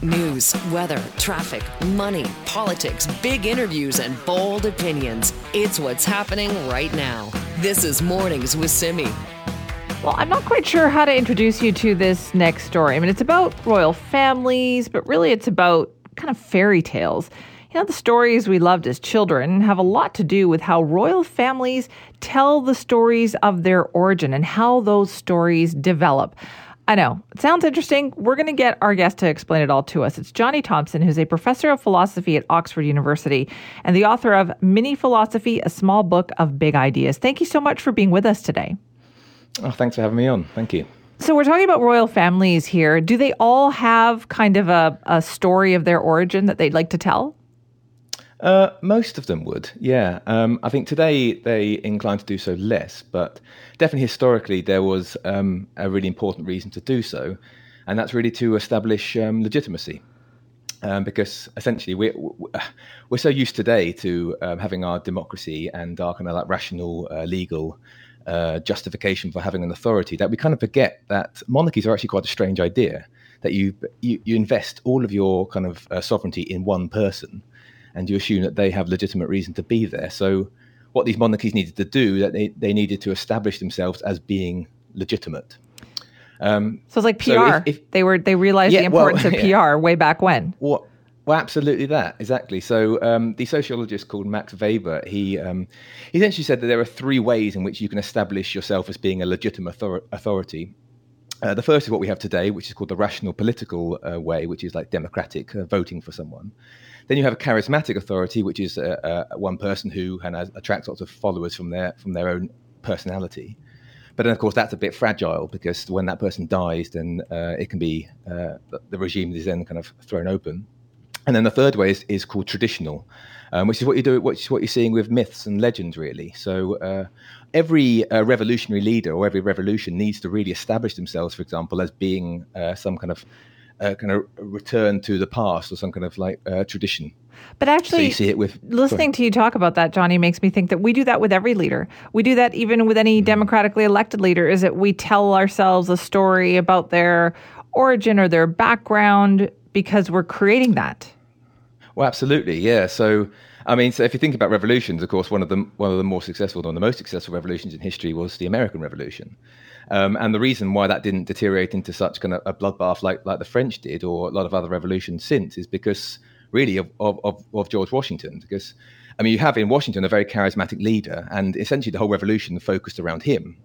News, weather, traffic, money, politics, big interviews, and bold opinions. It's what's happening right now. This is Mornings with Simi. Well, I'm not quite sure how to introduce you to this next story. I mean, it's about royal families, but really it's about kind of fairy tales. You know, the stories we loved as children have a lot to do with how royal families tell the stories of their origin and how those stories develop. I know. It sounds interesting. We're going to get our guest to explain it all to us. It's Jonny Thomson, who's a professor of philosophy at Oxford University and the author of Mini Philosophy, a small book of big ideas. Thank you so much for being with us today. Oh, thanks for having me on. Thank you. So, we're talking about royal families here. Do they all have kind of a, a story of their origin that they'd like to tell? Uh, most of them would, yeah. Um, I think today they incline to do so less, but definitely historically there was um, a really important reason to do so, and that's really to establish um, legitimacy. Um, because essentially we're, we're so used today to um, having our democracy and our kind of like rational uh, legal uh, justification for having an authority that we kind of forget that monarchies are actually quite a strange idea that you you, you invest all of your kind of uh, sovereignty in one person and you assume that they have legitimate reason to be there. So, what these monarchies needed to do that they, they needed to establish themselves as being legitimate. Um, so it's like PR. So if, if, they were they realized yeah, the importance well, of yeah. PR way back when. Well, well, absolutely that exactly. So um, the sociologist called Max Weber he um, he essentially said that there are three ways in which you can establish yourself as being a legitimate author- authority. Uh, the first is what we have today, which is called the rational political uh, way, which is like democratic uh, voting for someone. Then you have a charismatic authority, which is uh, uh, one person who has, attracts lots of followers from their from their own personality. But then, of course, that's a bit fragile because when that person dies, then uh, it can be uh, the regime is then kind of thrown open. And then the third way is, is called traditional, um, which is what you do, which is what you're seeing with myths and legends, really. So every uh, revolutionary leader or every revolution needs to really establish themselves, for example, as being uh, some kind of uh, kind of return to the past or some kind of like uh, tradition. But actually, so you see it with listening to you talk about that, Jonny, makes me think that we do that with every leader. We do that even with any mm. democratically elected leader. Is that we tell ourselves a story about their origin or their background because we're creating that. Well, absolutely, yeah. So. I mean, so if you think about revolutions, of course, one of the one of the more successful, one of the most successful revolutions in history was the American Revolution. Um, and the reason why that didn't deteriorate into such kind of a bloodbath like, like the French did or a lot of other revolutions since is because really of, of, of, George Washington. Because, I mean, you have in Washington a very charismatic leader, and essentially the whole revolution focused around him.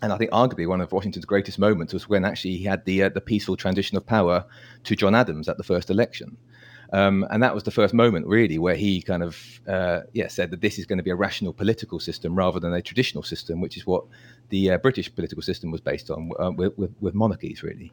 And I think arguably one of Washington's greatest moments was when actually he had the, uh, the peaceful transition of power to John Adams at the first election. Um, and that was the first moment, really, where he kind of uh, yeah said that this is going to be a rational political system rather than a traditional system, which is what the uh, British political system was based on uh, with, with, with, monarchies, really.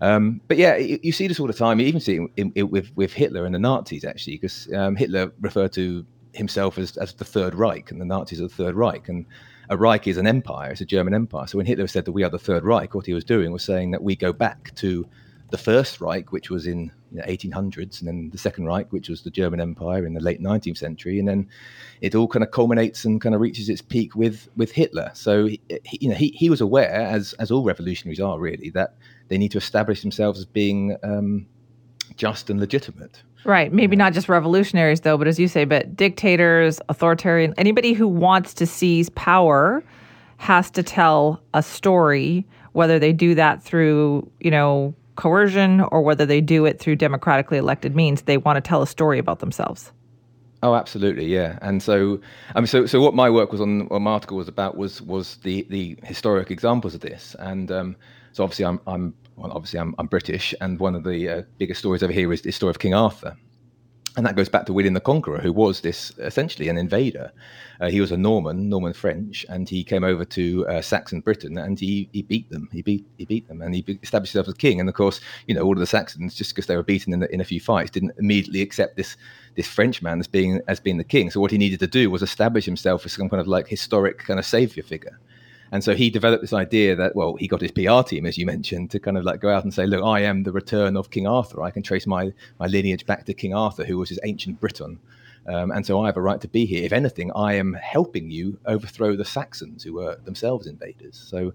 Um, but yeah, you, you, see this all the time. You even see it in, with with Hitler and the Nazis, actually, because um, Hitler referred to himself as, as the Third Reich, and the Nazis are the Third Reich, and a Reich is an empire, it's a German empire. So when Hitler said that we are the Third Reich, what he was doing was saying that we go back to the First Reich, which was in you know, 1800s, and then the Second Reich, which was the German Empire in the late 19th century, and then it all kind of culminates and kind of reaches its peak with with Hitler. So he, you know he, he was aware, as as all revolutionaries are really, that they need to establish themselves as being um, just and legitimate. Right. Maybe not just revolutionaries though, but as you say, but dictators, authoritarian, anybody who wants to seize power has to tell a story, whether they do that through, you know, coercion or whether they do it through democratically elected means, they want to tell a story about themselves. Oh, absolutely, yeah. And so, I mean, so so what my work was on, what my article was about was was the the historic examples of this. And um, so, obviously, I'm I'm well, obviously I'm, I'm British, and one of the uh, biggest stories over here is the story of King Arthur and that goes back to William the Conqueror, who was this essentially an invader. Uh, he was a Norman, Norman French, and he came over to uh, Saxon Britain and he, he beat them. He beat he beat them, and he established himself as king. And of course, you know, all of the Saxons, just because they were beaten in, the, in a few fights, didn't immediately accept this this Frenchman as being as being the king. So what he needed to do was establish himself as some kind of like historic kind of savior figure. And so he developed this idea that, well, he got his PR team, as you mentioned, to kind of like go out and say, look, I am the return of King Arthur. I can trace my, my lineage back to King Arthur, who was his ancient Briton. Um, and so I have a right to be here. If anything, I am helping you overthrow the Saxons, who were themselves invaders. So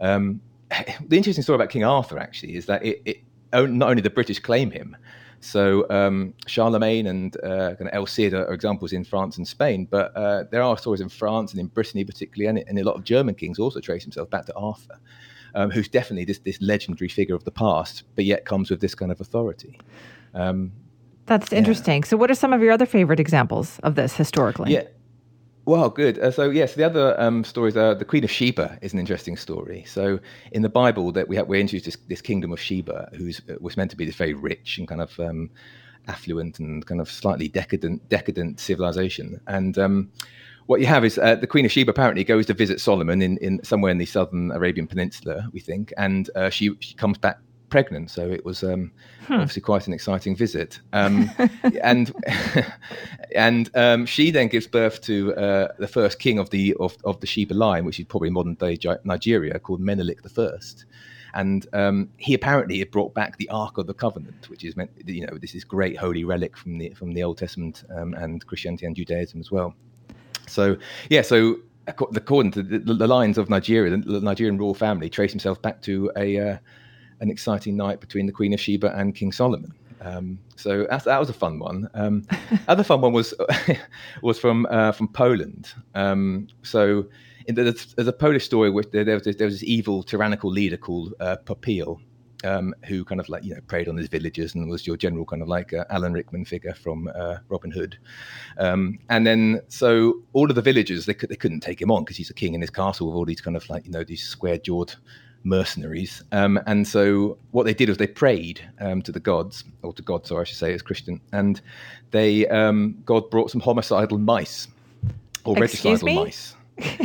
um, the interesting story about King Arthur, actually, is that it, it not only the British claim him, so um, Charlemagne and uh, kind of El Cid are, examples in France and Spain, but uh, there are stories in France and in Brittany particularly, and, and a lot of German kings also trace himself back to Arthur, um, who's definitely this this legendary figure of the past, but yet comes with this kind of authority. Um, That's interesting. Yeah. So, what are some of your other favorite examples of this historically? Yeah. Well, good. Uh, so yes, the other um, stories are the Queen of Sheba is an interesting story. So in the Bible, that we have, we're introduced this, this kingdom of Sheba, who uh, was meant to be this very rich and kind of um, affluent and kind of slightly decadent decadent civilization. And um, what you have is uh, the Queen of Sheba apparently goes to visit Solomon in, in somewhere in the southern Arabian Peninsula, we think, and uh, she she comes back pregnant. So it was um, hmm. obviously quite an exciting visit. Um, and and um, she then gives birth to uh, the first king of the of, of the Sheba line, which is probably modern day Nigeria, called Menelik the First. And um, he apparently had brought back the Ark of the Covenant, which is meant, you know, this is great holy relic from the from the Old Testament um, and Christianity and Judaism as well. So yeah, so according to the, the lines of Nigeria, the Nigerian royal family trace himself back to a uh, an exciting night between the Queen of Sheba and King Solomon. Um, so that, that, was a fun one. Um, other fun one was was from uh, from Poland. Um, so the, there's a Polish story where there, there, was this, there, was this, evil tyrannical leader called uh, Popiel, um, who kind of like you know preyed on his villagers and was your general kind of like uh, Alan Rickman figure from uh, Robin Hood. Um, and then so all of the villagers they, could, they couldn't take him on because he's a king in his castle with all these kind of like you know these square jawed mercenaries. Um, and so what they did was they prayed um, to the gods, or to God, sorry, I should say, as Christian, and they um, God brought some homicidal mice or Excuse regicidal me? mice.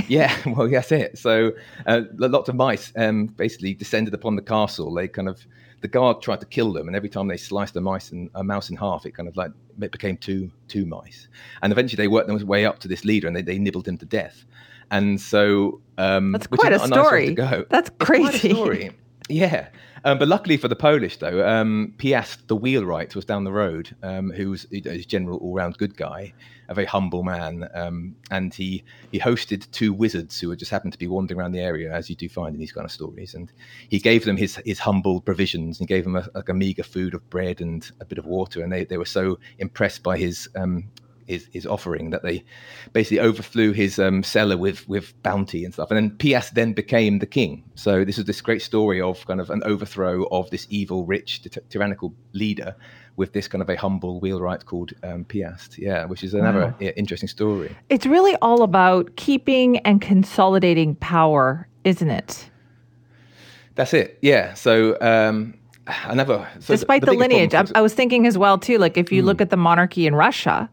yeah, well, that's it. So uh, lots of mice um, basically descended upon the castle. They kind of the guard tried to kill them, and every time they sliced a mice and a mouse in half, it kind of like it became two two mice. And eventually, they worked their way up to this leader, and they, they nibbled him to death. And so um, that's quite a, story. Nice that's crazy. story. Yeah. Um, but luckily for the Polish, though, um, Piast, the wheelwright, was down the road, um, who was a general all-round good guy, a very humble man, um, and he he hosted two wizards who had just happened to be wandering around the area, as you do find in these kind of stories, and he gave them his his humble provisions. He gave them a, like a meager food of bread and a bit of water, and they, they were so impressed by his his, his offering that they basically overflew his um, cellar with with bounty and stuff. And then Piast then became the king. So this is this great story of kind of an overthrow of this evil, rich, ty- tyrannical leader with this kind of a humble wheelwright called um, Piast. Yeah, which is another wow. yeah, interesting story. It's really all about keeping and consolidating power, isn't it? That's it. Yeah. So. Um, another, so despite the, the, the lineage, I, I was thinking as well too. Like if you mm. look at the monarchy in Russia,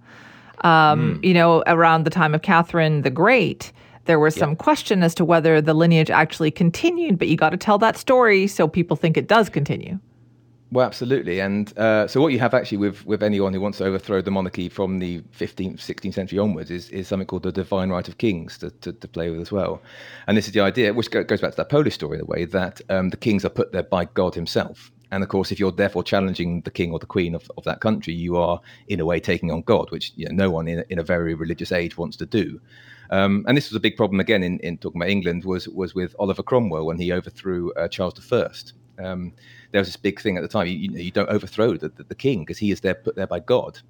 um, mm. You know, around the time of Catherine the Great, there was some question as to whether the lineage actually continued, but you got to tell that story so people think it does continue. Well, absolutely. And uh, so, what you have actually with, with anyone who wants to overthrow the monarchy from the 15th, 16th century onwards is, is something called the divine right of kings to, to, to play with as well. And this is the idea, which goes back to that Polish story in a way, that um, the kings are put there by God himself. And of course, if you're therefore challenging the king or the queen of, of that country, you are in a way taking on God, which you know, no one in, in a very religious age wants to do. Um, and this was a big problem again in, in talking about England was was with Oliver Cromwell when he overthrew uh, Charles I. Um, there was this big thing at the time: you, you, you don't overthrow the, the, the king because he is there put there by God.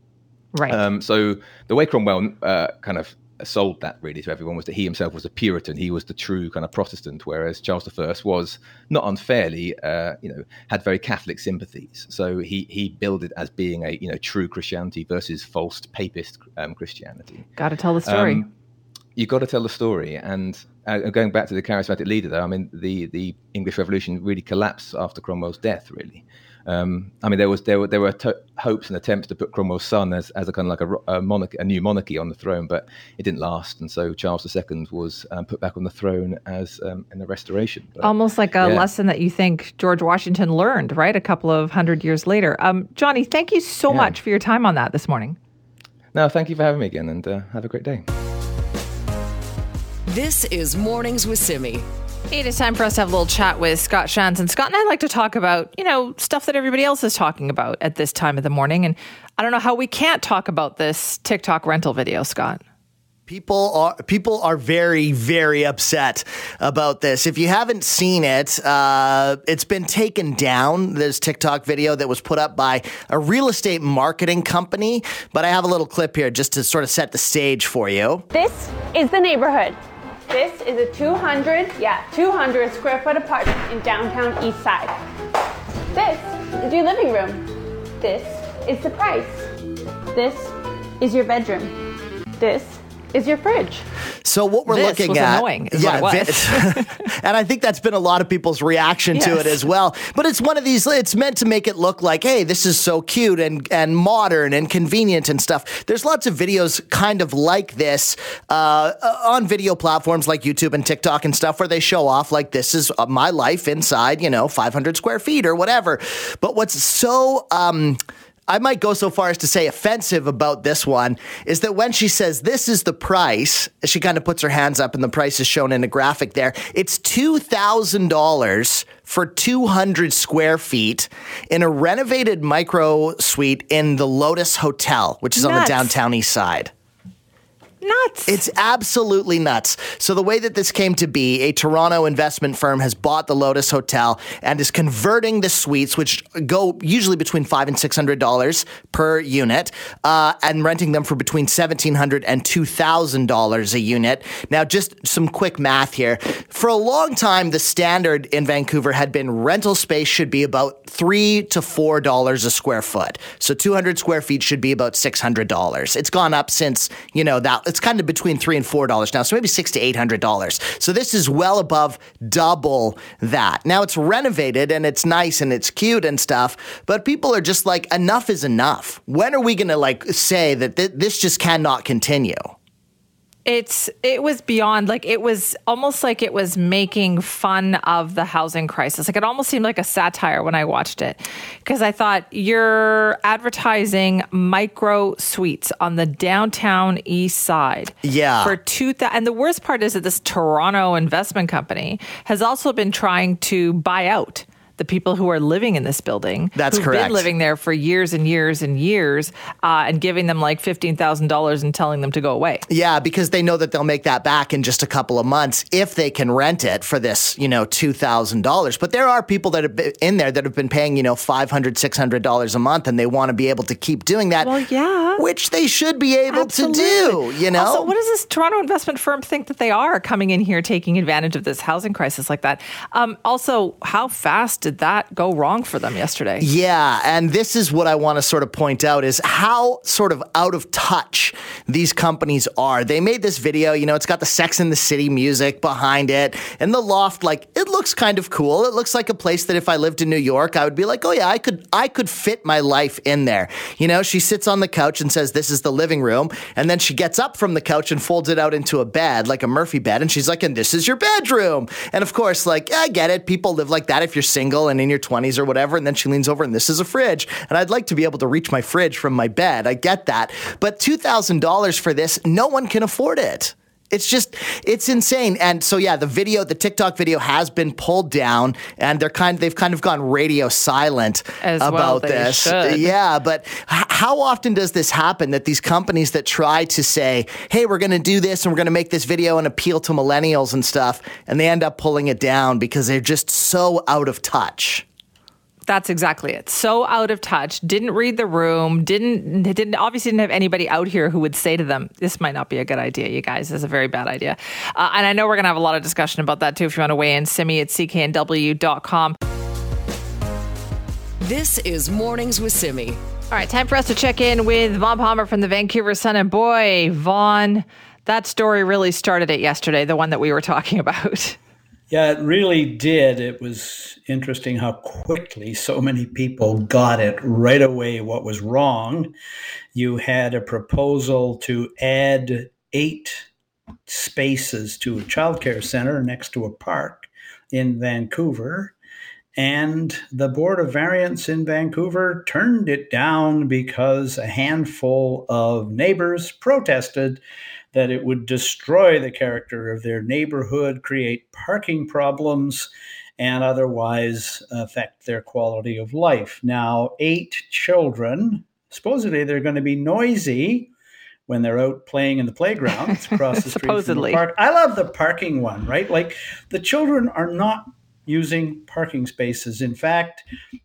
Right. Um, so the way Cromwell uh, kind of sold that really to everyone was that he himself was a Puritan. He was the true kind of Protestant, whereas Charles I was not unfairly, uh, you know, had very Catholic sympathies. So he he billed it as being a you know true Christianity versus false Papist um, Christianity. Got to tell the story. Um, you got to tell the story. And uh, going back to the charismatic leader, though, I mean, the the English Revolution really collapsed after Cromwell's death, really. Um, I mean, there was there were there were t- hopes and attempts to put Cromwell's son as, as a kind of like a, a, monarchy, a new monarchy on the throne, but it didn't last, and so Charles II was um, put back on the throne as um, in the Restoration. But, Almost like a yeah. lesson that you think George Washington learned, right? A couple of hundred years later. Um, Jonny, thank you so yeah. much for your time on that this morning. No, thank you for having me again, and uh, have a great day. This is Mornings with Simi. It is time for us to have a little chat with Scott Shantz. And Scott and I like to talk about, you know, stuff that everybody else is talking about at this time of the morning. And I don't know how we can't talk about this TikTok rental video, Scott. People are people are very very upset about this. If you haven't seen it, uh, it's been taken down. This TikTok video that was put up by a real estate marketing company, but I have a little clip here just to sort of set the stage for you. This is the neighborhood. This is a 200, yeah, 200 square foot apartment in downtown East Side. This is your living room. This is the price. This is your bedroom. This is your fridge. So what we're This looking at, annoying, is what it was. and I think that's been a lot of people's reaction to it as well. But it's one of these. It's meant to make it look like, hey, this is so cute and and modern and convenient and stuff. There's lots of videos kind of like this uh, on video platforms like YouTube and TikTok and stuff where they show off like this is uh, my life inside, you know, 500 square feet or whatever. But what's so um, I might go so far as to say offensive about this one is that when she says this is the price, she kind of puts her hands up and the price is shown in a graphic there. It's $2,000 for 200 square feet in a renovated micro suite in the Lotus Hotel, which is on the downtown east side. Nuts. It's absolutely nuts. So the way that this came to be, a Toronto investment firm has bought the Lotus Hotel and is converting the suites, which go usually between five and six hundred dollars per unit, uh, and renting them for between seventeen hundred and two thousand dollars a unit. Now, just some quick math here. For a long time, the standard in Vancouver had been rental space should be about three to four dollars a square foot. So two hundred square feet should be about six hundred dollars. It's gone up since you know that it's kind of between three and four dollars now, so maybe six to eight hundred dollars. So this is well above double that. Now it's renovated and it's nice and it's cute and stuff, but people are just like, enough is enough. When are we going to like say that th- this just cannot continue? It's it was beyond like it was almost like it was making fun of the housing crisis like it almost seemed like a satire when i watched it because i thought you're advertising micro suites on the downtown east side Yeah. for two thou- and the worst part is that this toronto investment company has also been trying to buy out the people who are living in this building That's correct. been living there for years and years and years uh, and giving them like $15000 and telling them to go away Yeah, because they know that they'll make that back in just a couple of months if they can rent it for this, you know, $2,000. But there are people that have been in there that have been paying, you know, $500, $600 a month and they want to be able to keep doing that. Well, yeah. Which they should be able to do, Absolutely. you know? Also, what does this Toronto investment firm think that they are coming in here taking advantage of this housing crisis like that? Um, also, how fast did that go wrong for them yesterday? Yeah, and this is what I want to sort of point out is how sort of out of touch these companies are. They made this video, you know, it's got the Sex in the City music behind it, and the loft like it looks kind of cool. It looks like a place that if I lived in New York, I would be like, "Oh yeah, I could I could fit my life in there." You know, she sits on the couch and says, "This is the living room." And then she gets up from the couch and folds it out into a bed, like a Murphy bed, and she's like, "And this is your bedroom." And of course, like, I get it. People live like that if you're single and in your 20s or whatever. And then she leans over and this is a fridge. And I'd like to be able to reach my fridge from my bed. I get that. But $2,000 for this, no one can afford it. It's just, it's insane. And so, yeah, the video, the TikTok video has been pulled down and they're kind they've kind of gone radio silent As about they this. should. Yeah, but h- how often does this happen that these companies that try to say, hey, we're going to do this and we're going to make this video and appeal to millennials and stuff, and they end up pulling it down because they're just so out of touch? That's exactly it. So out of touch. Didn't read the room. Didn't didn't obviously didn't have anybody out here who would say to them, "This might not be a good idea, you guys. This is a very bad idea." Uh, and I know we're gonna have a lot of discussion about that too. If you want to weigh in, simi at cknw.com. This is Mornings with Simi. All right, time for us to check in with Vaughn Palmer from the Vancouver Sun. And boy, Vaughn, that story really started it yesterday, the one that we were talking about. Yeah, it really did. It was interesting how quickly so many people got it right away what was wrong. You had a proposal to add eight spaces to a childcare center next to a park in Vancouver. And the Board of Variance in Vancouver turned it down because a handful of neighbors protested that it would destroy the character of their neighborhood, create parking problems, and otherwise affect their quality of life. Now, eight children, supposedly they're going to be noisy, when they're out playing in the playground. Across the street from the park. I love the parking one, right? Like the children are not using parking spaces. In fact,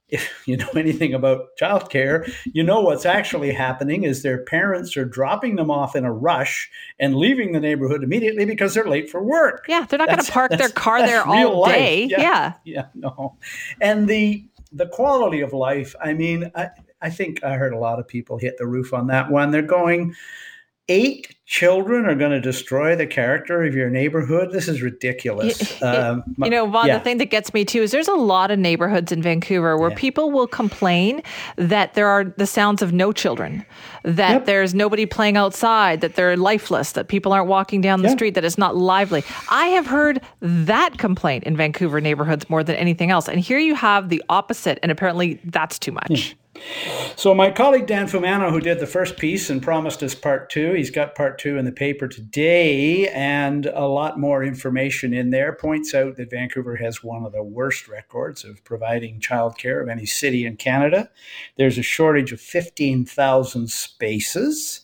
if you know anything about childcare, you know what's actually happening is their parents are dropping them off in a rush and leaving the neighborhood immediately because they're late for work. Yeah, they're not going to park their car there all day. Yeah. yeah. Yeah, no. And the the quality of life, I mean, I, I think I heard a lot of people hit the roof on that one. They're going, eight children are going to destroy the character of your neighborhood. This is ridiculous. Um, You know, Vaughn, yeah. the thing that gets me too is there's a lot of neighborhoods in Vancouver where Yeah. people will complain that there are the sounds of no children, that Yep. there's nobody playing outside, that they're lifeless, that people aren't walking down the Yeah. street, that it's not lively. I have heard that complaint in Vancouver neighborhoods more than anything else. And here you have the opposite, and apparently that's too much. So my colleague Dan Fumano, who did the first piece and promised us part two, he's got part two in the paper today, and a lot more information in there. Points out that Vancouver has one of the worst records of providing childcare of any city in Canada. There's a shortage of 15,000 spaces.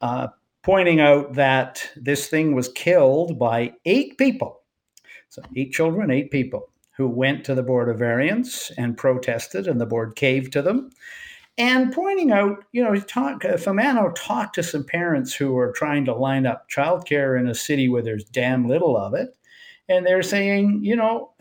Uh, pointing out that this thing was killed by eight people. So, eight children, eight people who went to the Board of Variance and protested, and the board caved to them. And pointing out, you know, talk, talked to some parents who are trying to line up childcare in a city where there's damn little of it. And they're saying, you know,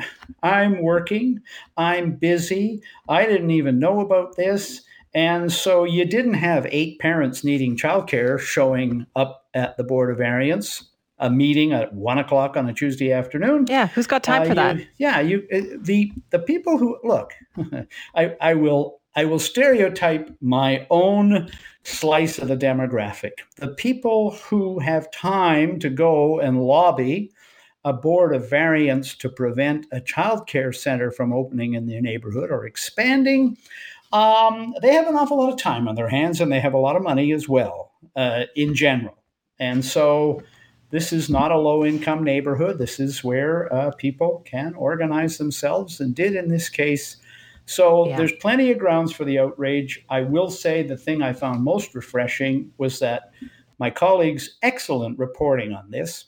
I'm working, I'm busy, I didn't even know about this. And so you didn't have eight parents needing childcare showing up at the Board of Variance, a meeting at one o'clock on a Tuesday afternoon. Yeah, who's got time Uh, for that? yeah, you uh, the the people who look, I, I will I will stereotype my own slice of the demographic. The people who have time to go and lobby a board of variance to prevent a child care center from opening in their neighborhood or expanding. Um, they have an awful lot of time on their hands and they have a lot of money as well uh, in general. And so this is not a low income neighborhood. This is where uh, people can organize themselves and did in this case. So Yeah. there's plenty of grounds for the outrage. I will say the thing I found most refreshing was that my colleagues' excellent reporting on this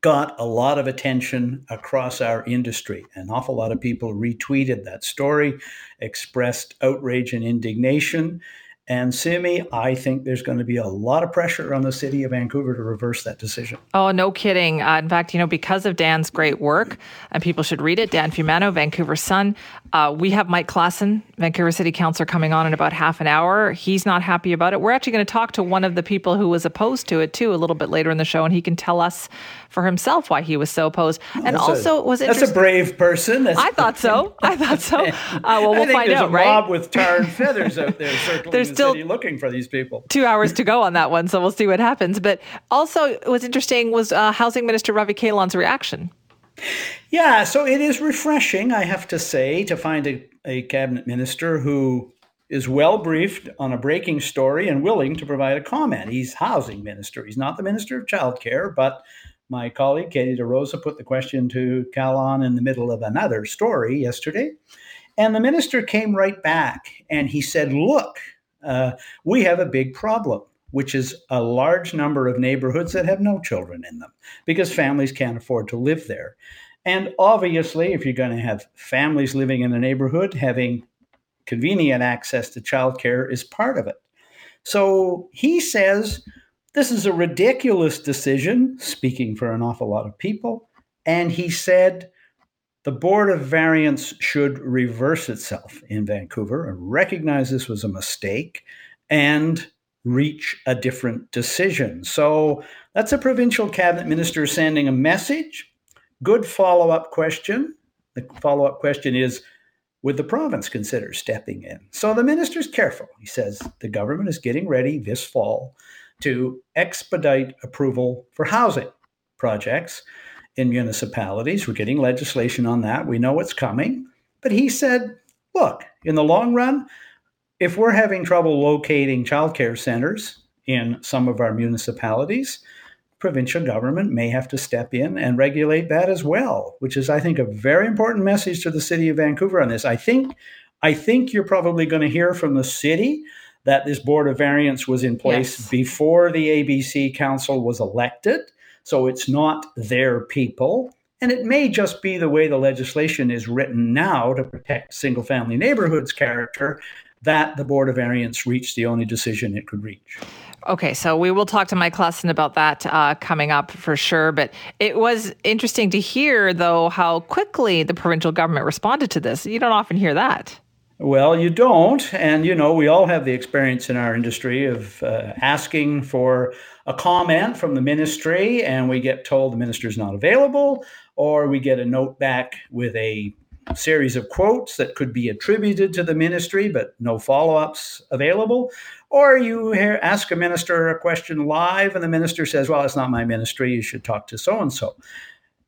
got a lot of attention across our industry. An awful lot of people retweeted that story, expressed outrage and indignation. And Simi, I think there's going to be a lot of pressure on the city of Vancouver to reverse that decision. Oh, no kidding. Uh, in fact, you know, because of Dan's great work, and people should read it, Dan Fumano, Vancouver Sun. Uh, we have Mike Klassen, Vancouver City Councilor, coming on in about half an hour. He's not happy about it. We're actually going to talk to one of the people who was opposed to it, too, a little bit later in the show, and he can tell us for himself why he was so opposed. and That's also, a, it was that's a brave person. That's I thought so. I thought so. Uh, well, we'll find there's out, a right? mob with tar and feathers out there circling There's the still- looking for these people. two hours to go on that one, so we'll see what happens. But also, what's interesting was uh, Housing Minister Ravi Kahlon's reaction. Yeah, so it is refreshing, I have to say, to find a, a cabinet minister who is well briefed on a breaking story and willing to provide a comment. He's housing minister. He's not the minister of childcare, but my colleague Katie DeRosa put the question to Kahlon in the middle of another story yesterday. And the minister came right back and he said, Look, uh, we have a big problem, which is a large number of neighborhoods that have no children in them because families can't afford to live there. And obviously, if you're going to have families living in a neighborhood, having convenient access to childcare is part of it. So he says this is a ridiculous decision, speaking for an awful lot of people. And he said the Board of Variance should reverse itself in Vancouver and recognize this was a mistake and reach a different decision. So that's a provincial cabinet minister sending a message. Good follow up question. The follow up question is Would the province consider stepping in? So the minister's careful. He says the government is getting ready this fall to expedite approval for housing projects in municipalities. We're getting legislation on that. We know it's coming. But he said, look, in the long run, if we're having trouble locating childcare centers in some of our municipalities, provincial government may have to step in and regulate that as well, which is, I think, a very important message to the city of Vancouver on this. I think, I think you're probably going to hear from the city that this Board of Variance was in place Yes. before the ABC Council was elected. So it's not their people. And it may just be the way the legislation is written now to protect single family neighborhoods character that the Board of Variance reached the only decision it could reach. Okay, so we will talk to Mike Klassen about that uh, coming up for sure. But it was interesting to hear, though, how quickly the provincial government responded to this. You don't often hear that. Well, you don't. And, you know, we all have the experience in our industry of uh, asking for a comment from the ministry, and we get told the minister is not available, or we get a note back with a series of quotes that could be attributed to the ministry, but no follow ups available. Or you hear, ask a minister a question live, and the minister says, Well, it's not my ministry. You should talk to so and so.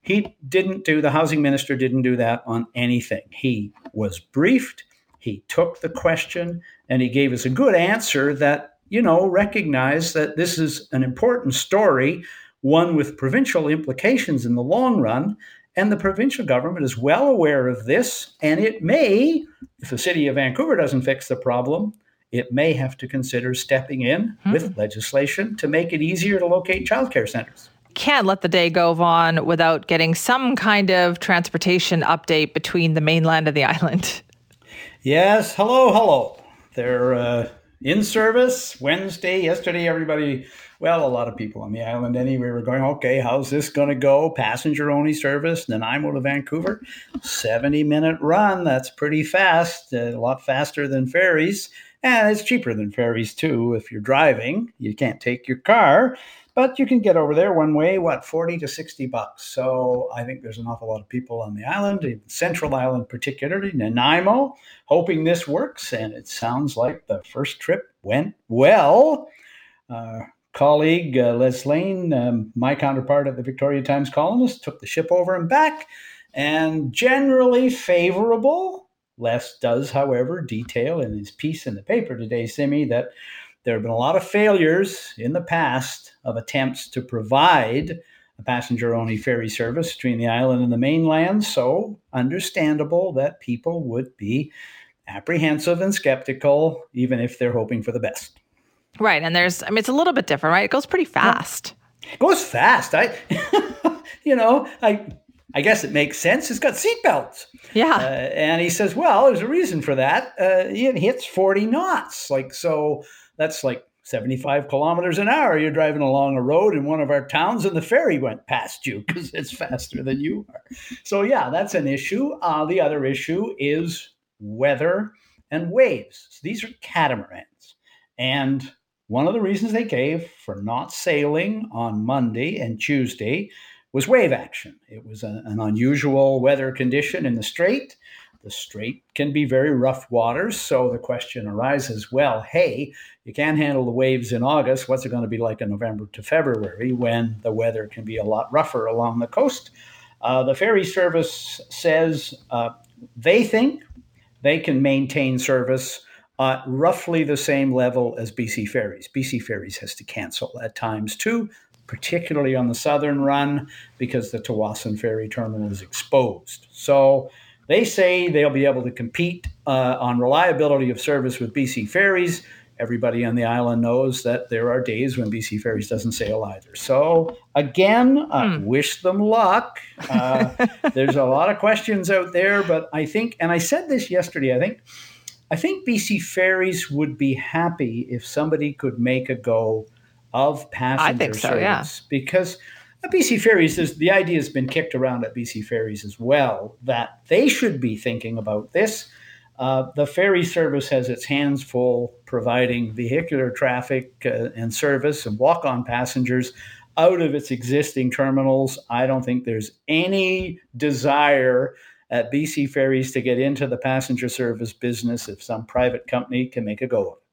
He didn't do, the housing minister didn't do that on anything. He was briefed, he took the question, and he gave us a good answer that, you know, recognize that this is an important story, one with provincial implications in the long run. And the provincial government is well aware of this, and it may, if the city of Vancouver doesn't fix the problem, it may have to consider stepping in with legislation to make it easier to locate childcare centers. Can't let the day go on without getting some kind of transportation update between the mainland and the island. Yes, hello, hello. They're uh, in service Wednesday. Yesterday, everybody, well, a lot of people on the island anyway were going, okay, how's this going to go? Passenger only service, Nanaimo to Vancouver, 70 minute run. That's pretty fast, uh, a lot faster than ferries. And it's cheaper than ferries too if you're driving. You can't take your car, but you can get over there one way, what, 40 to 60 bucks. So I think there's an awful lot of people on the island, Central Island particularly, Nanaimo, hoping this works. And it sounds like the first trip went well. Uh, colleague uh, Les Leyne, um, my counterpart at the Victoria Times Colonist, took the ship over and back and generally favorable. Les does, however, detail in his piece in the paper today, Simi, that there have been a lot of failures in the past of attempts to provide a passenger only ferry service between the island and the mainland. So, understandable that people would be apprehensive and skeptical, even if they're hoping for the best. Right. And there's, I mean, it's a little bit different, right? It goes pretty fast. It goes fast. I, you know, I, I guess it makes sense. It's got seatbelts. Yeah. Uh, and he says, well, there's a reason for that. Uh, it hits 40 knots. Like, so that's like 75 kilometers an hour. You're driving along a road in one of our towns and the ferry went past you because it's faster than you are. So, yeah, that's an issue. Uh, the other issue is weather and waves. So these are catamarans. And one of the reasons they gave for not sailing on Monday and Tuesday was wave action. It was a, an unusual weather condition in the strait. The strait can be very rough waters, so the question arises well, hey, you can't handle the waves in August. What's it going to be like in November to February when the weather can be a lot rougher along the coast? Uh, the ferry service says uh, they think they can maintain service at roughly the same level as BC Ferries. BC Ferries has to cancel at times too, particularly on the southern run because the Tsawwassen Ferry Terminal is exposed. So they say they'll be able to compete uh, on reliability of service with BC Ferries. Everybody on the island knows that there are days when BC Ferries doesn't sail either. So again, uh, wish them luck. Uh, there's a lot of questions out there, but I think, and I said this yesterday, I think I think BC Ferries would be happy if somebody could make a go of passenger think so, service yeah. because at BC Ferries, the idea has been kicked around at BC Ferries as well that they should be thinking about this. Uh, the ferry service has its hands full providing vehicular traffic uh, and service and walk on passengers out of its existing terminals. I don't think there's any desire at BC Ferries to get into the passenger service business if some private company can make a go of it.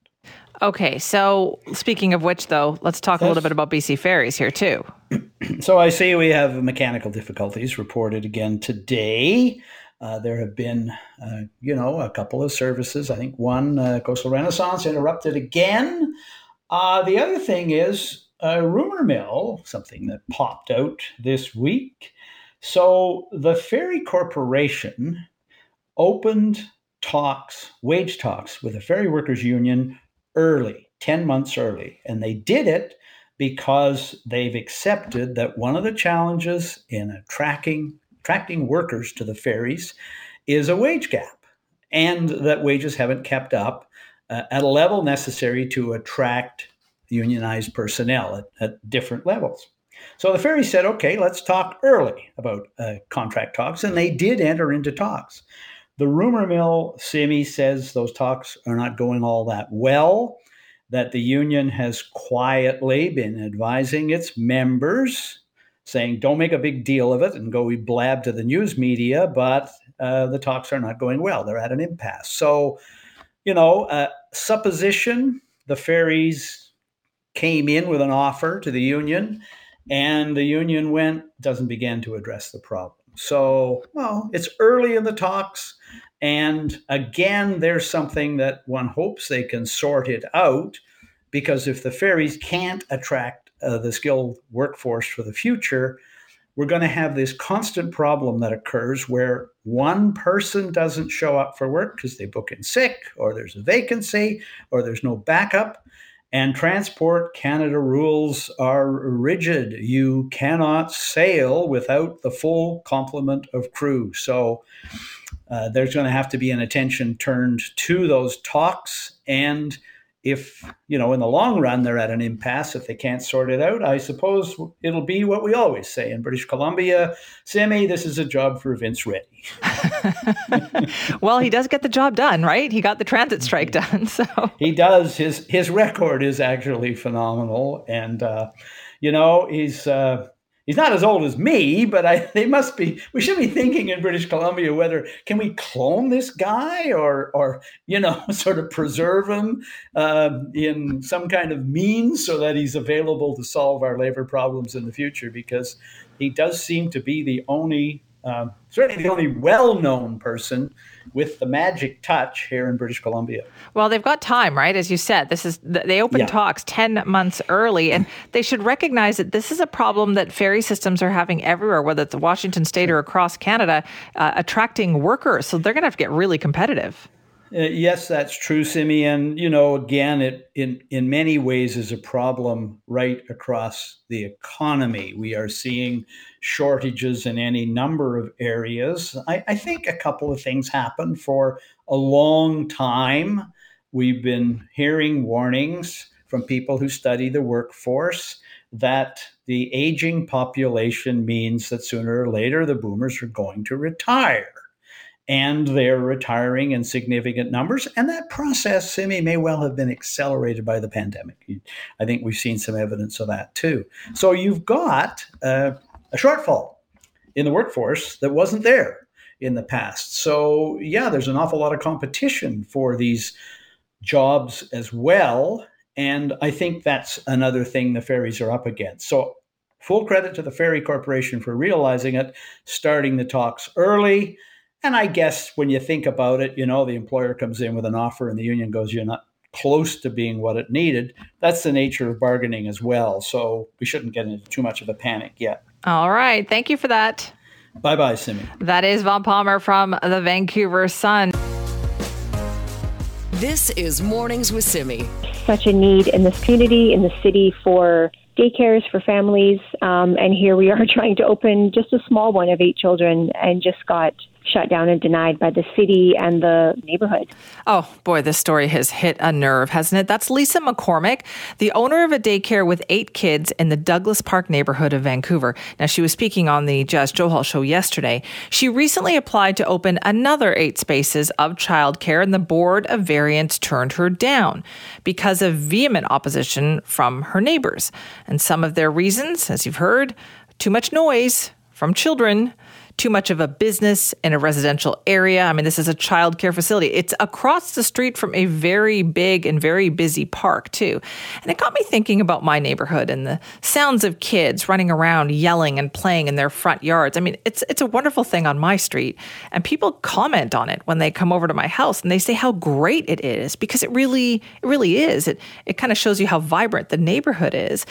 Okay. So, speaking of which, though, let's talk a little bit about BC Ferries here, too. So I see we have mechanical difficulties reported again today. Uh, there have been, uh, you know, a couple of services. I think one, uh, Coastal Renaissance, interrupted again. Uh, the other thing is a rumor mill, something that popped out this week. So the Ferry Corporation opened talks, wage talks, with the ferry workers union early, 10 months early. And they did it because they've accepted that one of the challenges in attracting, attracting workers to the ferries is a wage gap and that wages haven't kept up uh, at a level necessary to attract unionized personnel at, at, different levels. So the ferry said, okay, let's talk early about uh, contract talks. And they did enter into talks. The rumor mill, Simi, says those talks are not going all that well, that the union has quietly been advising its members, saying, don't make a big deal of it and go blab to the news media, but uh, the talks are not going well. They're at an impasse. So, you know, uh, supposition, the ferries came in with an offer to the union, and the union went, doesn't begin to address the problem. So, well, it's early in the talks. And again, there's something that one hopes they can sort it out because if the ferries can't attract uh, the skilled workforce for the future, we're going to have this constant problem that occurs where one person doesn't show up for work because they book in sick or there's a vacancy or there's no backup. And Transport Canada rules are rigid. You cannot sail without the full complement of crew. So uh, there's going to have to be an attention turned to those talks and if you know in the long run they're at an impasse if they can't sort it out i suppose it'll be what we always say in british columbia simi this is a job for vince ready well he does get the job done right? He got the transit strike done so. He does. His his record is actually phenomenal and uh, you know he's uh, he's not as old as me, but I, they must be. We should be thinking in British Columbia whether can we clone this guy or or you know sort of preserve him uh, in some kind of means so that he's available to solve our labor problems in the future because he does seem to be the only um, certainly the only well-known person with the magic touch here in British Columbia. Well, they've got time, right? As you said, this is they open yeah. talks 10 months early and they should recognize that this is a problem that ferry systems are having everywhere, whether it's Washington state or across Canada, uh, attracting workers. So they're going to have to get really competitive. Uh, yes, that's true, Simeon. You know, again, it in in many ways is a problem right across the economy. We are seeing shortages in any number of areas. I, I think a couple of things happen for a long time. We've been hearing warnings from people who study the workforce that the aging population means that sooner or later the boomers are going to retire and they're retiring in significant numbers. And that process, Simi, may well have been accelerated by the pandemic. I think we've seen some evidence of that too. So you've got uh, a shortfall in the workforce that wasn't there in the past. So, yeah, there's an awful lot of competition for these jobs as well. And I think that's another thing the ferries are up against. So, full credit to the Ferry Corporation for realizing it, starting the talks early and I guess when you think about it, you know, the employer comes in with an offer and the union goes, you're not close to being what it needed. That's the nature of bargaining as well. So we shouldn't get into too much of a panic yet. All right. Thank you for that. Bye bye, Simi. That is Vaughn Palmer from the Vancouver Sun. This is Mornings with Simi. Such a need in this community, in the city for daycares for families. Um, and here we are trying to open just a small one of eight children and just got shut down and denied by the city and the neighborhood. Oh, boy, this story has hit a nerve, hasn't it? That's Lisa McCormick, the owner of a daycare with eight kids in the Douglas Park neighborhood of Vancouver. Now, she was speaking on the Jas Johal show yesterday. She recently applied to open another eight spaces of childcare, and the Board of Variance turned her down because of vehement opposition from her neighbors. And some of their reasons, as you've heard, too much noise from children too much of a business in a residential area. I mean, this is a child care facility. It's across the street from a very big and very busy park, too. And it got me thinking about my neighborhood and the sounds of kids running around yelling and playing in their front yards. I mean, it's it's a wonderful thing on my street, and people comment on it when they come over to my house and they say how great it is because it really it really is. It it kind of shows you how vibrant the neighborhood is.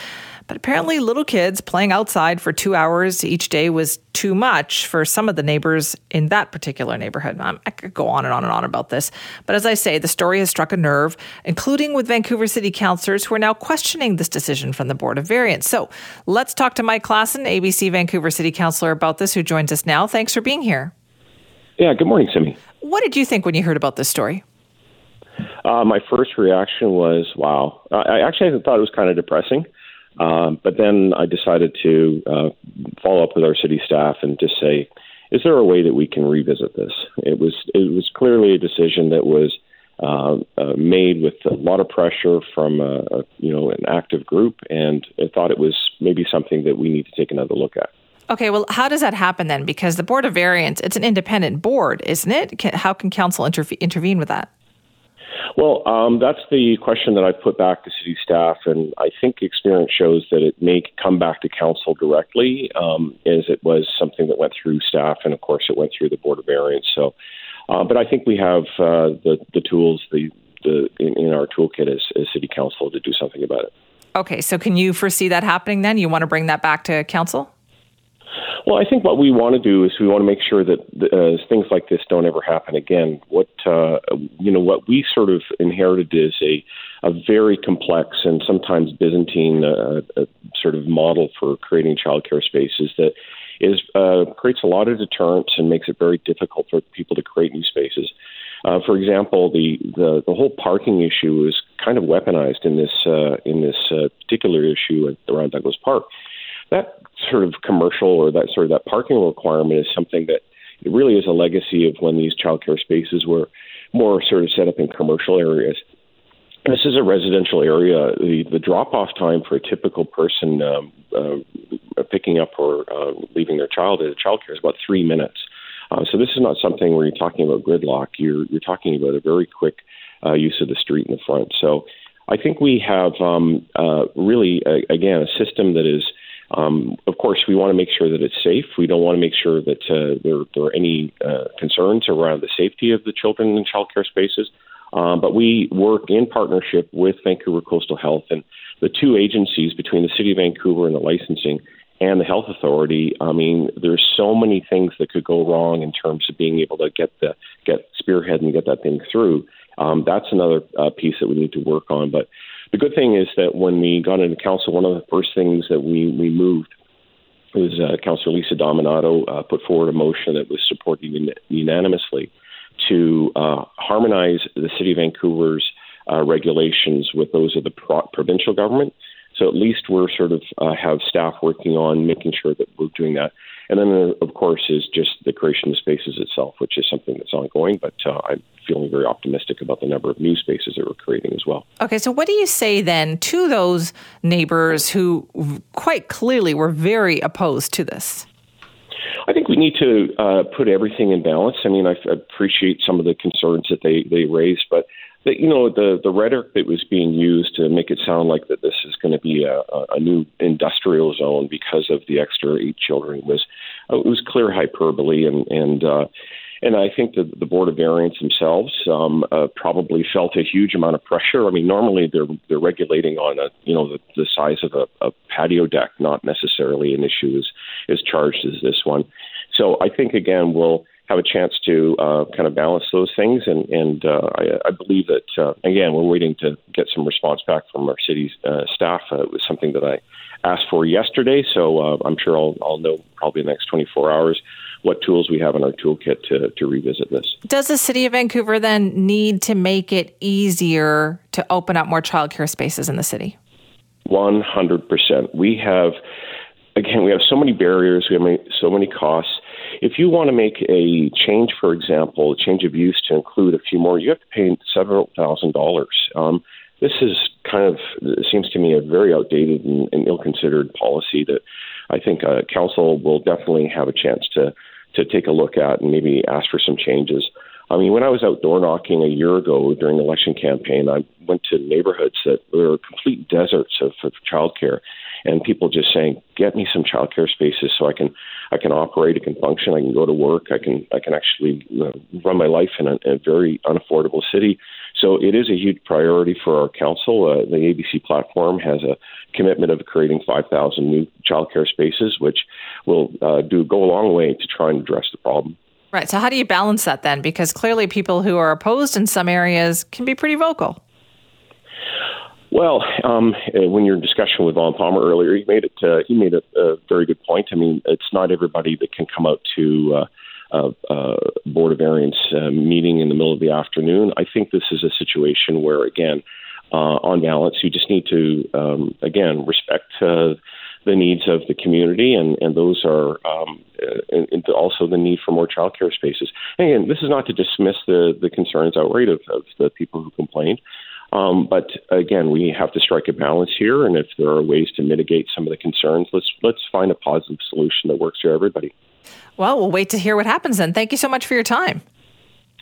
But apparently, little kids playing outside for two hours each day was too much for some of the neighbors in that particular neighborhood. I could go on and on and on about this. But as I say, the story has struck a nerve, including with Vancouver City councillors who are now questioning this decision from the Board of Variance. So let's talk to Mike Klassen, ABC Vancouver City Councillor, about this, who joins us now. Thanks for being here. Yeah, good morning, Simi. What did you think when you heard about this story? Uh, my first reaction was, wow. I actually thought it was kind of depressing. Um, but then I decided to uh, follow up with our city staff and just say, is there a way that we can revisit this? It was it was clearly a decision that was uh, uh, made with a lot of pressure from a, a, you know an active group, and I thought it was maybe something that we need to take another look at. Okay, well, how does that happen then? Because the Board of Variance, it's an independent board, isn't it? Can, how can council interve- intervene with that? Well, um, that's the question that I've put back to city staff, and I think experience shows that it may come back to council directly, um, as it was something that went through staff, and of course, it went through the board of variance. So, uh, but I think we have uh, the the tools, the the in, in our toolkit as, as city council to do something about it. Okay, so can you foresee that happening? Then you want to bring that back to council? Well, I think what we want to do is we want to make sure that uh, things like this don't ever happen again. What uh, you know, what we sort of inherited is a a very complex and sometimes Byzantine uh, uh, sort of model for creating childcare spaces that is uh, creates a lot of deterrence and makes it very difficult for people to create new spaces. Uh, for example, the, the the whole parking issue is kind of weaponized in this uh, in this particular issue around Douglas Park. That sort of commercial or that sort of that parking requirement is something that it really is a legacy of when these childcare spaces were more sort of set up in commercial areas. This is a residential area. The, the drop off time for a typical person um, uh, picking up or uh, leaving their child at a childcare is about three minutes. Uh, so this is not something where you're talking about gridlock. You're you're talking about a very quick uh, use of the street in the front. So I think we have um, uh, really uh, again a system that is um, of course, we want to make sure that it's safe. We don't want to make sure that uh, there, there, are any uh, concerns around the safety of the children in childcare spaces. Um, but we work in partnership with Vancouver Coastal Health and the two agencies between the City of Vancouver and the licensing and the health authority. I mean, there's so many things that could go wrong in terms of being able to get the get spearhead and get that thing through. Um, that's another uh, piece that we need to work on. But the good thing is that when we got into council, one of the first things that we, we moved was uh, Councillor Lisa Dominato uh, put forward a motion that was supported unanimously to uh, harmonize the City of Vancouver's uh, regulations with those of the pro- provincial government. So at least we're sort of uh, have staff working on making sure that we're doing that. And then, uh, of course, is just the creation of spaces itself, which is something that's ongoing. But uh, I'm feeling very optimistic about the number of new spaces that we're creating as well. Okay, so what do you say then to those neighbors who quite clearly were very opposed to this? I think we need to uh, put everything in balance. I mean, I, I appreciate some of the concerns that they, they raised, but the, you know the the rhetoric that was being used to make it sound like that this is going to be a, a new industrial zone because of the extra eight children was uh, it was clear hyperbole and and uh, and I think that the Board of Variance themselves um, uh, probably felt a huge amount of pressure. I mean, normally they're they're regulating on a you know the, the size of a, a patio deck, not necessarily an issue as as charged as this one. So I think again we'll have a chance to uh, kind of balance those things, and and uh, I, I believe that uh, again we're waiting to get some response back from our city's uh, staff. Uh, it was something that I asked for yesterday, so uh, I'm sure I'll I'll know probably in the next 24 hours what tools we have in our toolkit to, to revisit this. Does the City of Vancouver then need to make it easier to open up more childcare spaces in the city? 100%. We have, again, we have so many barriers, we have so many costs. If you want to make a change, for example, a change of use to include a few more, you have to pay several thousand dollars. Um, this is kind of seems to me a very outdated and, and ill-considered policy that I think uh, council will definitely have a chance to to take a look at and maybe ask for some changes. I mean, when I was out door knocking a year ago during the election campaign, I went to neighborhoods that were complete deserts of, of childcare, and people just saying, "Get me some childcare spaces so I can I can operate, I can function, I can go to work, I can I can actually run my life in a, a very unaffordable city." So it is a huge priority for our council. Uh, the ABC platform has a commitment of creating 5,000 new childcare spaces, which will uh, do go a long way to try and address the problem. Right. So how do you balance that then? Because clearly, people who are opposed in some areas can be pretty vocal. Well, um, uh, when you're in discussion with Vaughn Palmer earlier, he made it. Uh, he made a, a, very good point. I mean, it's not everybody that can come out to uh, board of variance uh, meeting in the middle of the afternoon. I think this is a situation where, again, uh, on balance, you just need to, um, again, respect uh, the needs of the community, and, and those are um, and, and also the need for more childcare spaces. And again, this is not to dismiss the the concerns outright of, of the people who complained. Um, but again, we have to strike a balance here, and if there are ways to mitigate some of the concerns, let's let's find a positive solution that works for everybody. Well, we'll wait to hear what happens then. Thank you so much for your time.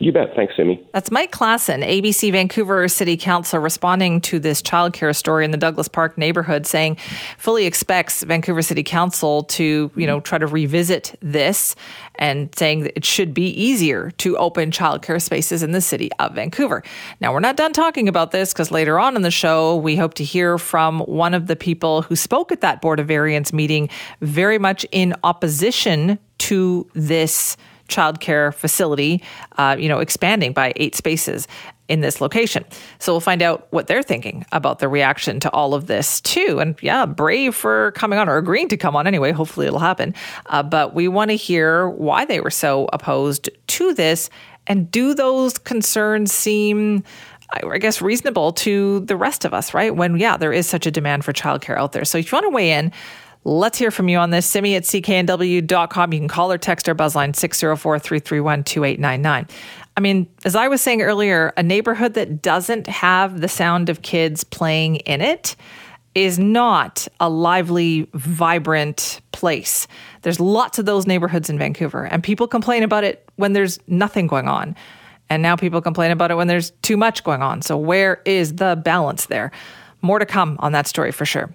You bet. Thanks, Amy. That's Mike Klassen, ABC Vancouver City Council, responding to this childcare story in the Douglas Park neighborhood, saying fully expects Vancouver City Council to, you know, try to revisit this and saying that it should be easier to open childcare spaces in the city of Vancouver. Now, we're not done talking about this because later on in the show, we hope to hear from one of the people who spoke at that Board of Variance meeting very much in opposition to this childcare facility, uh, you know, expanding by eight spaces in this location. So we'll find out what they're thinking about the reaction to all of this too. And yeah, brave for coming on or agreeing to come on anyway. Hopefully it'll happen. Uh, but we want to hear why they were so opposed to this, and do those concerns seem? I guess reasonable to the rest of us, right? When, yeah, there is such a demand for childcare out there. So if you want to weigh in, Let's hear from you on this. Simi at cknw.com. You can call or text our buzzline 604 331 2899. I mean, as I was saying earlier, a neighborhood that doesn't have the sound of kids playing in it is not a lively, vibrant place. There's lots of those neighborhoods in Vancouver, and people complain about it when there's nothing going on. And now people complain about it when there's too much going on. So, where is the balance there? More to come on that story for sure.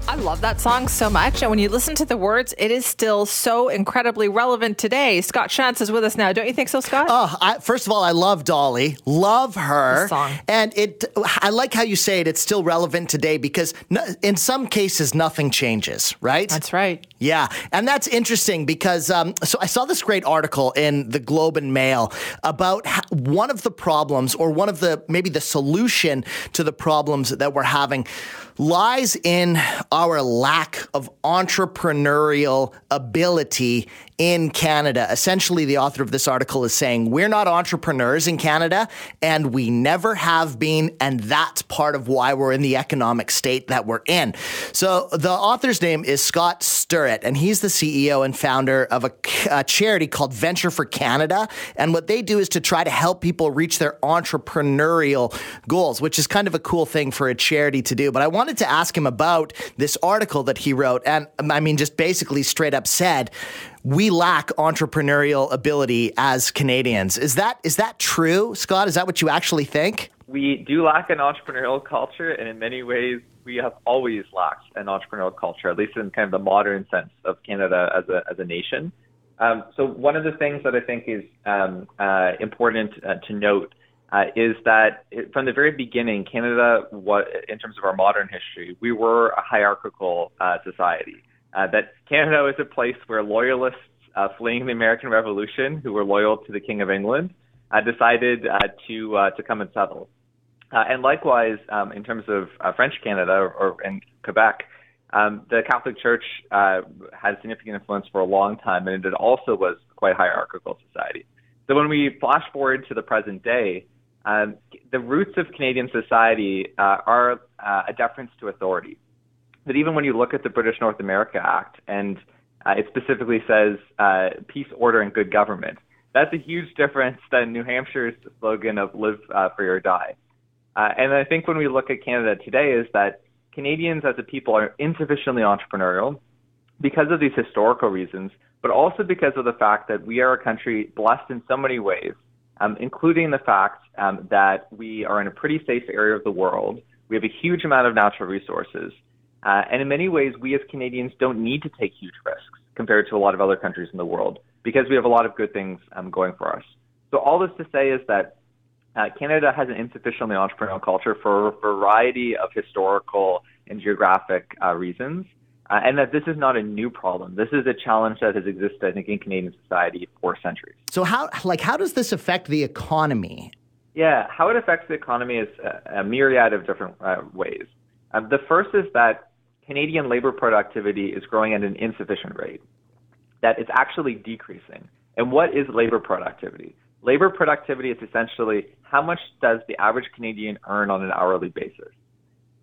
I love that song so much. And when you listen to the words, it is still so incredibly relevant today. Scott Shantz is with us now. Don't you think so, Scott? Oh, I, first of all, I love Dolly. Love her. song. And it, I like how you say it. It's still relevant today because no, in some cases, nothing changes, right? That's right. Yeah. And that's interesting because, um, so I saw this great article in the Globe and Mail about how, one of the problems or one of the, maybe the solution to the problems that we're having lies in our lack of entrepreneurial ability in Canada. Essentially, the author of this article is saying we're not entrepreneurs in Canada and we never have been. And that's part of why we're in the economic state that we're in. So the author's name is Scott Stirrett, and he's the CEO and founder of a, a charity called Venture for Canada. And what they do is to try to help people reach their entrepreneurial goals, which is kind of a cool thing for a charity to do. But I wanted to ask him about this article that he wrote. And I mean, just basically straight up said, we lack entrepreneurial ability as Canadians. Is that is that true, Scott? Is that what you actually think? We do lack an entrepreneurial culture, and in many ways, we have always lacked an entrepreneurial culture, at least in kind of the modern sense of Canada as a as a nation. Um, so one of the things that I think is um, uh, important uh, to note uh, is that from the very beginning, Canada, what, in terms of our modern history, we were a hierarchical uh, society uh, that Canada was a place where loyalists uh, fleeing the American Revolution, who were loyal to the King of England, uh, decided uh, to to come and settle. And likewise, um, in terms of French Canada or, in Quebec, um, the Catholic Church had significant influence for a long time, and it also was quite a hierarchical society. So when we flash forward to the present day, um, the roots of Canadian society uh, are uh, a deference to authority that even when you look at the British North America Act and uh, it specifically says uh, peace, order, and good government, that's a huge difference than New Hampshire's slogan of live uh, free or die. Uh, and I think when we look at Canada today, is that Canadians as a people are insufficiently entrepreneurial because of these historical reasons, but also because of the fact that we are a country blessed in so many ways, um, including the fact um, that we are in a pretty safe area of the world. We have a huge amount of natural resources. Uh, and in many ways, we as Canadians don't need to take huge risks compared to a lot of other countries in the world. because we have a lot of good things um, going for us. So all this to say is that uh, Canada has an insufficiently entrepreneurial culture for a variety of historical and geographic uh, reasons, uh, and that this is not a new problem. This is a challenge that has existed, I think, in Canadian society for centuries. So how, like, how does this affect the economy? Yeah, how it affects the economy is a, a myriad of different uh, ways. Um, the first is that Canadian labor productivity is growing at an insufficient rate. That it's actually decreasing. And what is labor productivity? Labor productivity is essentially how much does the average Canadian earn on an hourly basis.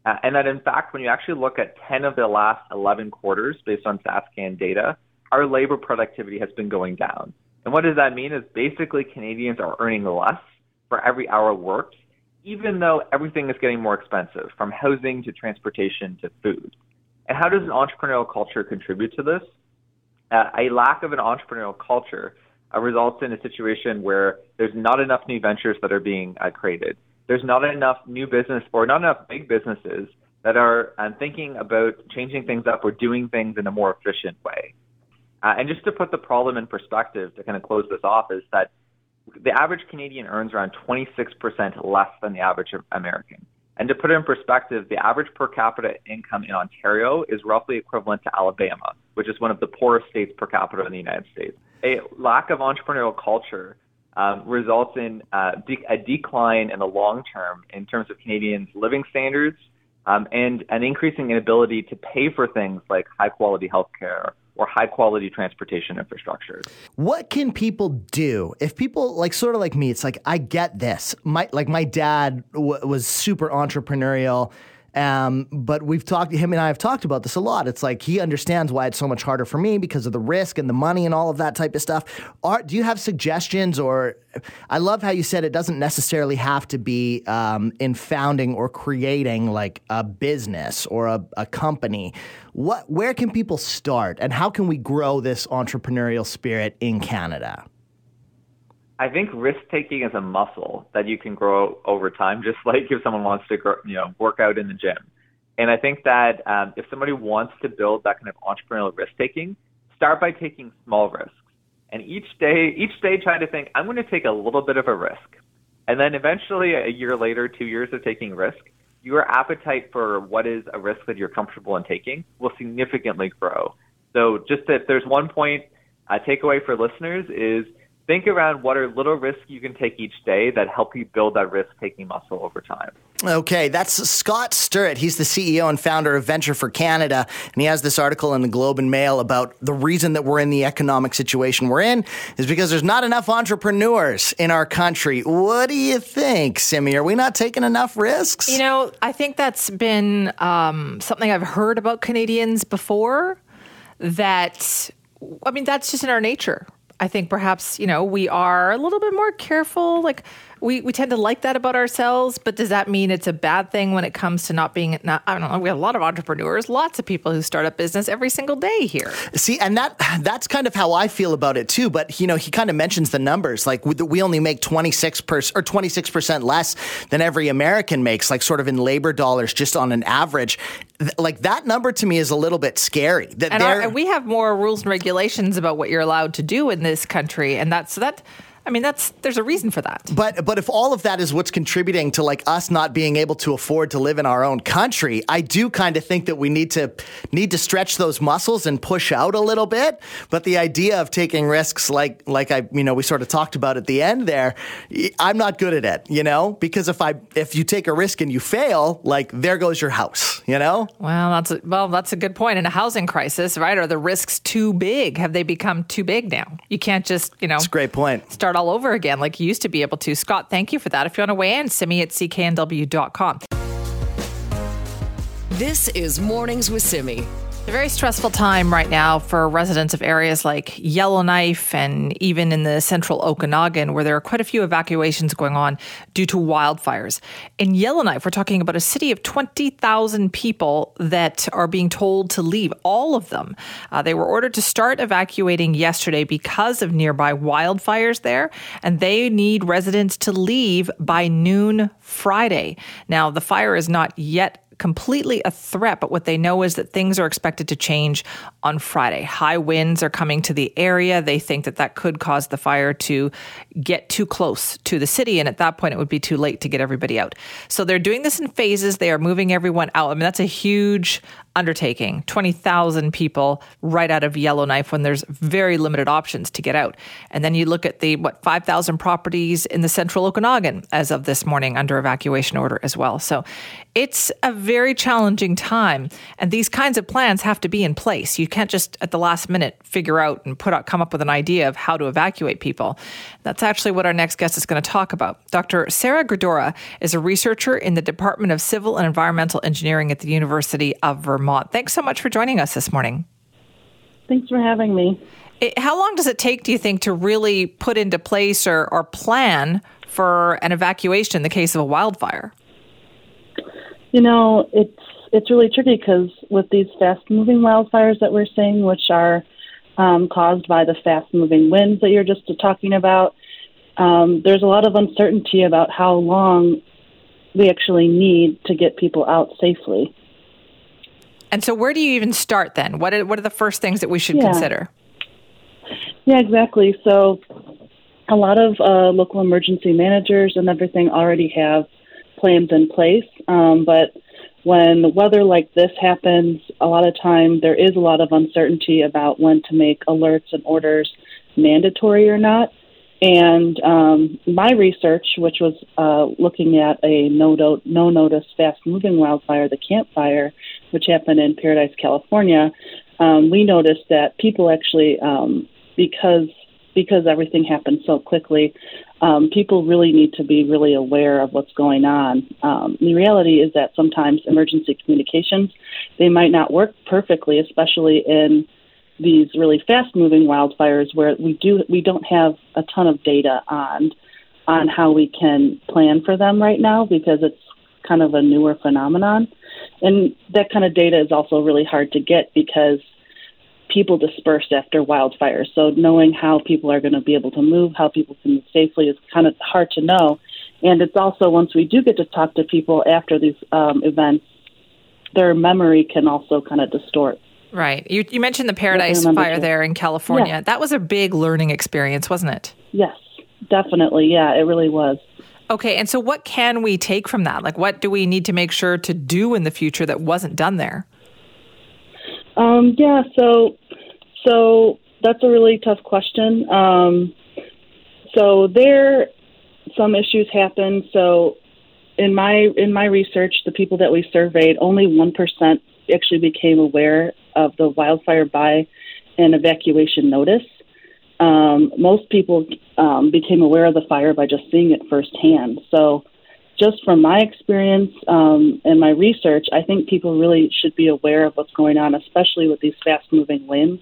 Uh, and that in fact, when you actually look at 10 of the last 11 quarters based on StatsCan data, our labor productivity has been going down. And what does that mean is basically Canadians are earning less for every hour worked, even though everything is getting more expensive, from housing to transportation to food. And how does an entrepreneurial culture contribute to this? Uh, a lack of an entrepreneurial culture uh, results in a situation where there's not enough new ventures that are being uh, created. There's not enough new business or not enough big businesses that are um, thinking about changing things up or doing things in a more efficient way. Uh, and just to put the problem in perspective, to kind of close this off, is that the average Canadian earns around 26% less than the average American. And to put it in perspective, the average per capita income in Ontario is roughly equivalent to Alabama, which is one of the poorest states per capita in the United States a lack of entrepreneurial culture um, results in uh, de- a decline in the long term in terms of Canadians' living standards um, and an increasing inability to pay for things like high quality healthcare or high quality transportation infrastructure. What can people do if people like sort of like me? It's like I get this. My like my dad w- was super entrepreneurial um, but we've talked, him and I have talked about this a lot. It's like he understands why it's so much harder for me because of the risk and the money and all of that type of stuff. Are, do you have suggestions or I love how you said it doesn't necessarily have to be um, in founding or creating like a business or a, a company. What, where can people start and how can we grow this entrepreneurial spirit in Canada? I think risk taking is a muscle that you can grow over time, just like if someone wants to grow, you know, work out in the gym. And I think that um, if somebody wants to build that kind of entrepreneurial risk taking, start by taking small risks. And each day, each day, try to think, I'm going to take a little bit of a risk. And then eventually, a year later, two years of taking risk, your appetite for what is a risk that you're comfortable in taking will significantly grow. So, just that there's one point, a takeaway for listeners is think around what are little risks you can take each day that help you build that risk taking muscle over time. Okay, that's Scott Stirrett. He's the CEO and founder of Venture for Canada. And he has this article in the Globe and Mail about the reason that we're in the economic situation we're in is because there's not enough entrepreneurs in our country. What do you think, Simi? Are we not taking enough risks? You know, I think that's been um, something I've heard about Canadians before. That, I mean, that's just in our nature I think perhaps, you know, we are a little bit more careful. Like we, we tend to like that about ourselves, but does that mean it's a bad thing when it comes to not being, not, I don't know, we have a lot of entrepreneurs, lots of people who start up business every single day here. See, and that that's kind of how I feel about it too. But, you know, he kind of mentions the numbers, like we only make 26% or 26% less than every American makes, like sort of in labor dollars, just on an average. Like that number to me is a little bit scary. That and, our, and we have more rules and regulations about what you're allowed to do in this country. And that's, that, I mean, that's there's a reason for that. But but if all of that is what's contributing to like us not being able to afford to live in our own country, I do kind of think that we need to need to stretch those muscles and push out a little bit. But the idea of taking risks, like like I you know we sort of talked about at the end there, I'm not good at it. You know, because if I if you take a risk and you fail, like there goes your house. You know. Well, that's a, well that's a good point. In a housing crisis, right? Are the risks too big? Have they become too big now? You can't just you know. That's a great point. Start all over again like you used to be able to. Scott, thank you for that. If you want to weigh in, Simi at cknw.com. This is Mornings with Simi. A very stressful time right now for residents of areas like Yellowknife and even in the central Okanagan, where there are quite a few evacuations going on due to wildfires. In Yellowknife, we're talking about a city of 20,000 people that are being told to leave, all of them. Uh, they were ordered to start evacuating yesterday because of nearby wildfires there, and they need residents to leave by noon Friday. Now, the fire is not yet completely a threat, but what they know is that things are expected to change on Friday. High winds are coming to the area. They think that that could cause the fire to get too close to the city. And at that point, it would be too late to get everybody out. So they're doing this in phases. They are moving everyone out. I mean, that's a huge undertaking 20,000 people right out of Yellowknife when there's very limited options to get out. And then you look at the, what, 5,000 properties in the central Okanagan as of this morning under evacuation order as well. So it's a very challenging time. And these kinds of plans have to be in place. You can't just at the last minute figure out and put out, come up with an idea of how to evacuate people. That's actually what our next guest is going to talk about. Dr. Sarah Grajdura is a researcher in the Department of Civil and Environmental Engineering at the University of Vermont. Thanks so much for joining us this morning. Thanks for having me. It, how long does it take, do you think, to really put into place or, or plan for an evacuation in the case of a wildfire? You know, it's it's really tricky because with these fast-moving wildfires that we're seeing, which are um, caused by the fast-moving winds that you're just talking about, um, there's a lot of uncertainty about how long we actually need to get people out safely. And so, where do you even start then? What are, what are the first things that we should yeah. consider? Yeah, exactly. So, a lot of uh, local emergency managers and everything already have plans in place. Um, but when weather like this happens, a lot of time there is a lot of uncertainty about when to make alerts and orders mandatory or not. And um, my research, which was uh, looking at a no, do- no notice fast moving wildfire, the Camp Fire, which happened in Paradise, California, um, we noticed that people actually, um, because because everything happened so quickly, um, people really need to be really aware of what's going on. Um, the reality is that sometimes emergency communications they might not work perfectly, especially in these really fast moving wildfires where we do we don't have a ton of data on on how we can plan for them right now because it's kind of a newer phenomenon and that kind of data is also really hard to get because people disperse after wildfires so knowing how people are going to be able to move how people can move safely is kind of hard to know and it's also once we do get to talk to people after these um, events their memory can also kind of distort Right. You, you mentioned the Paradise Fire there in California. Yeah. That was a big learning experience, wasn't it? Yes, definitely. Yeah, it really was. Okay, and so what can we take from that? Like, what do we need to make sure to do in the future that wasn't done there? Um, yeah, so so that's a really tough question. Um, so there, some issues happen. So in my in my research, the people that we surveyed, only one percent actually became aware of the wildfire by an evacuation notice. Um, most people um, became aware of the fire by just seeing it firsthand. So, just from my experience um, and my research, I think people really should be aware of what's going on, especially with these fast moving winds,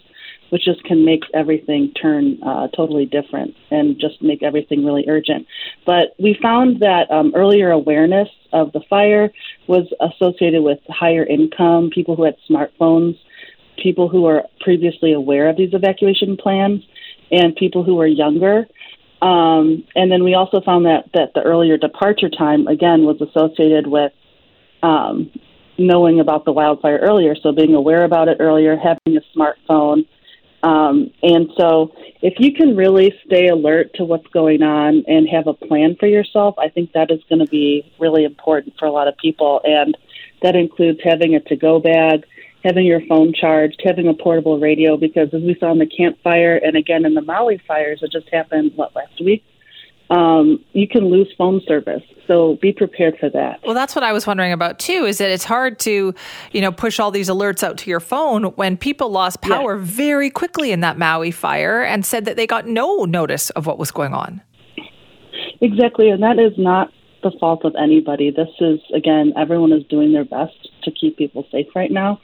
which just can make everything turn uh, totally different and just make everything really urgent. But we found that um, earlier awareness of the fire was associated with higher income, people who had smartphones, people who were previously aware of these evacuation plans, and people who were younger. Um, and then we also found that, that the earlier departure time, again, was associated with um, knowing about the wildfire earlier. So being aware about it earlier, having a smartphone. Um, and so if you can really stay alert to what's going on and have a plan for yourself, I think that is going to be really important for a lot of people. And that includes having a to go bag, having your phone charged, having a portable radio, because as we saw in the Camp Fire and again in the Maui fires that just happened, what, last week? Um, you can lose phone service. So be prepared for that. Well, that's what I was wondering about too. Is that it's hard to, you know, push all these alerts out to your phone when people lost power very quickly in that Maui fire and said that they got no notice of what was going on. Exactly, and that is not the fault of anybody. This is again, everyone is doing their best to keep people safe right now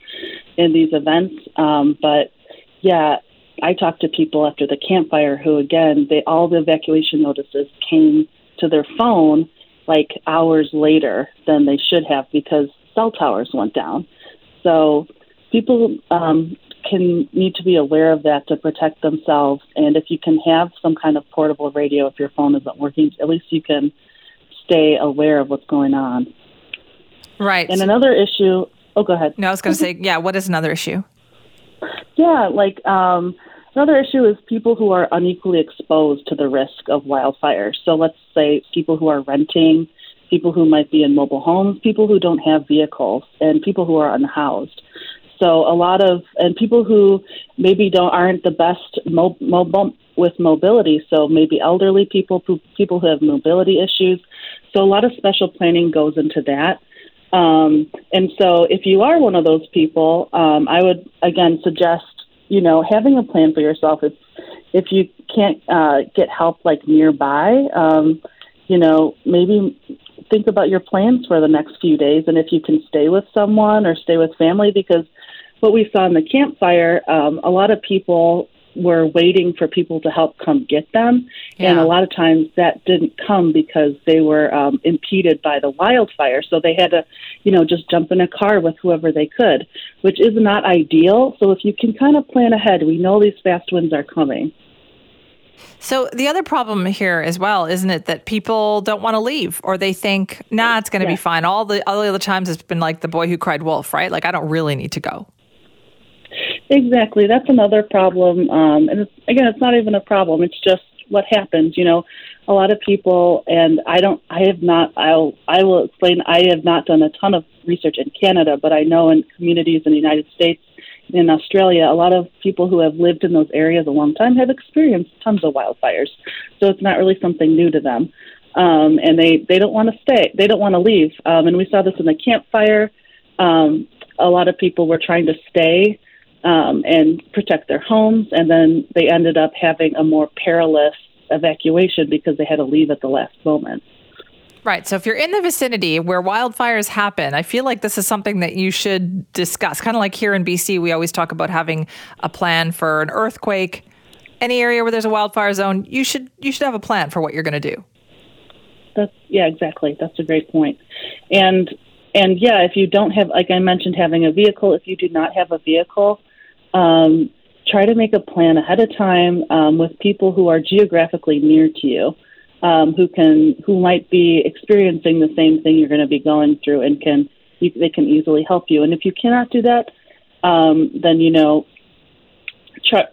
in these events. Um, but yeah, I talked to people after the campfire who, again, they all the evacuation notices came to their phone like hours later than they should have because cell towers went down. So people um, can need to be aware of that to protect themselves. And if you can have some kind of portable radio if your phone isn't working, at least you can stay aware of what's going on. Right. And another issue. Oh, go ahead. No, I was going to say, yeah. What is another issue? Yeah, like um, another issue is people who are unequally exposed to the risk of wildfires. So let's say people who are renting, people who might be in mobile homes, people who don't have vehicles, and people who are unhoused. So a lot of and people who maybe don't aren't the best mo- mo- with mobility. So maybe elderly people, people who have mobility issues. So a lot of special planning goes into that. Um, and so if you are one of those people, um, I would again suggest you know having a plan for yourself. If if you can't uh, get help like nearby, um, you know maybe think about your plans for the next few days and if you can stay with someone or stay with family because what we saw in the campfire, um, a lot of people were waiting for people to help come get them. Yeah. And a lot of times that didn't come because they were um, impeded by the wildfire. So they had to, you know, just jump in a car with whoever they could, which is not ideal. So if you can kind of plan ahead, we know these fast winds are coming. So the other problem here as well, isn't it, that people don't want to leave or they think, nah, it's going to yeah. be fine. All the all the other times it's been like the boy who cried wolf, right? Like I don't really need to go. Exactly. That's another problem. Um, and it's, again, it's not even a problem. It's just what happens. You know, a lot of people, and I don't, I have not, I'll, I will explain, I have not done a ton of research in Canada, but I know in communities in the United States, in Australia, a lot of people who have lived in those areas a long time have experienced tons of wildfires. So it's not really something new to them. Um, and they, they don't want to stay, they don't want to leave. Um, and we saw this in the campfire. Um, a lot of people were trying to stay um, and protect their homes, and then they ended up having a more perilous evacuation because they had to leave at the last moment. Right. So if you're in the vicinity where wildfires happen, I feel like this is something that you should discuss. Kind of like here in BC, we always talk about having a plan for an earthquake. Any area where there's a wildfire zone, you should you should have a plan for what you're going to do. That's yeah, exactly. That's a great point. And and yeah, if you don't have, like I mentioned, having a vehicle, if you do not have a vehicle, um, try to make a plan ahead of time um, with people who are geographically near to you, um, who can who might be experiencing the same thing you're going to be going through, and can you, they can easily help you. And if you cannot do that, um, then you know, try,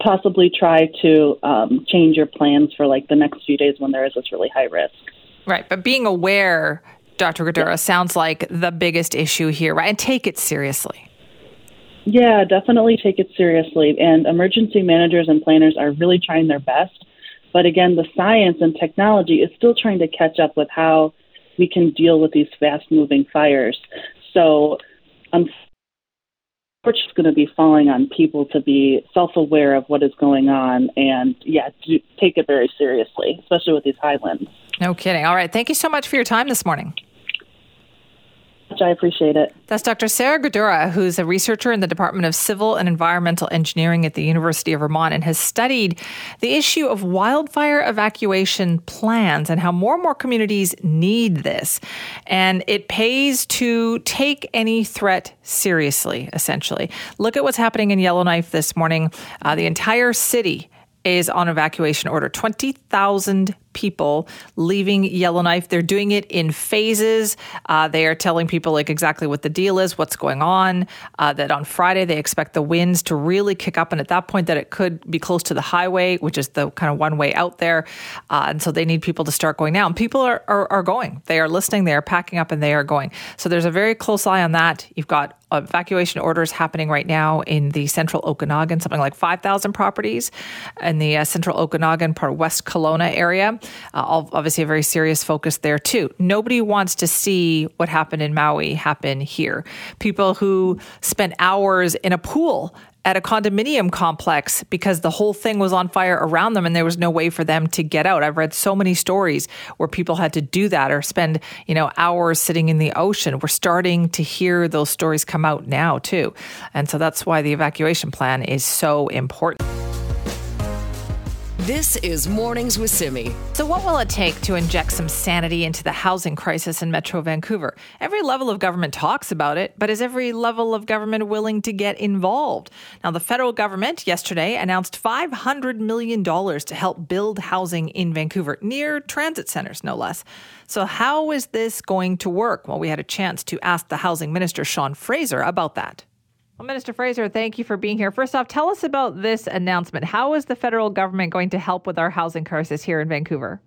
possibly try to um, change your plans for like the next few days when there is this really high risk. Right, but being aware, Dr. Grajdura, yeah. sounds like the biggest issue here, right? And take it seriously. Yeah, definitely take it seriously. And emergency managers and planners are really trying their best. But again, the science and technology is still trying to catch up with how we can deal with these fast moving fires. So, um, unfortunately, it's going to be falling on people to be self aware of what is going on and, yeah, do, take it very seriously, especially with these high winds. No kidding. All right. Thank you so much for your time this morning. I appreciate it. That's Dr. Sarah Grajdura, who's a researcher in the Department of Civil and Environmental Engineering at the University of Vermont and has studied the issue of wildfire evacuation plans and how more and more communities need this. And it pays to take any threat seriously, essentially. Look at what's happening in Yellowknife this morning. Uh, the entire city is on evacuation order. 20,000 people leaving Yellowknife. They're doing it in phases. Uh, they are telling people like exactly what the deal is, what's going on. Uh, that on Friday they expect the winds to really kick up, and at that point that it could be close to the highway, which is the kind of one way out there. Uh, and so they need people to start going now. And people are, are are going. They are listening. They are packing up, and they are going. So there's a very close eye on that. You've got evacuation orders happening right now in the central Okanagan, something like 5,000 properties in the uh, central Okanagan, part of West Kelowna area. Uh, obviously, a very serious focus there too. Nobody wants to see what happened in Maui happen here. People who spent hours in a pool at a condominium complex because the whole thing was on fire around them and there was no way for them to get out. I've read so many stories where people had to do that or spend, you know, hours sitting in the ocean. We're starting to hear those stories come out now too. And so that's why the evacuation plan is so important. This is Mornings with Simi. So, what will it take to inject some sanity into the housing crisis in Metro Vancouver? Every level of government talks about it, but is every level of government willing to get involved? Now, the federal government yesterday announced $500 million to help build housing in Vancouver, near transit centers, no less. So, how is this going to work? Well, we had a chance to ask the housing minister, Sean Fraser, about that. Well, Minister Fraser, thank you for being here. First off, tell us about this announcement. How is the federal government going to help with our housing crisis here in Vancouver?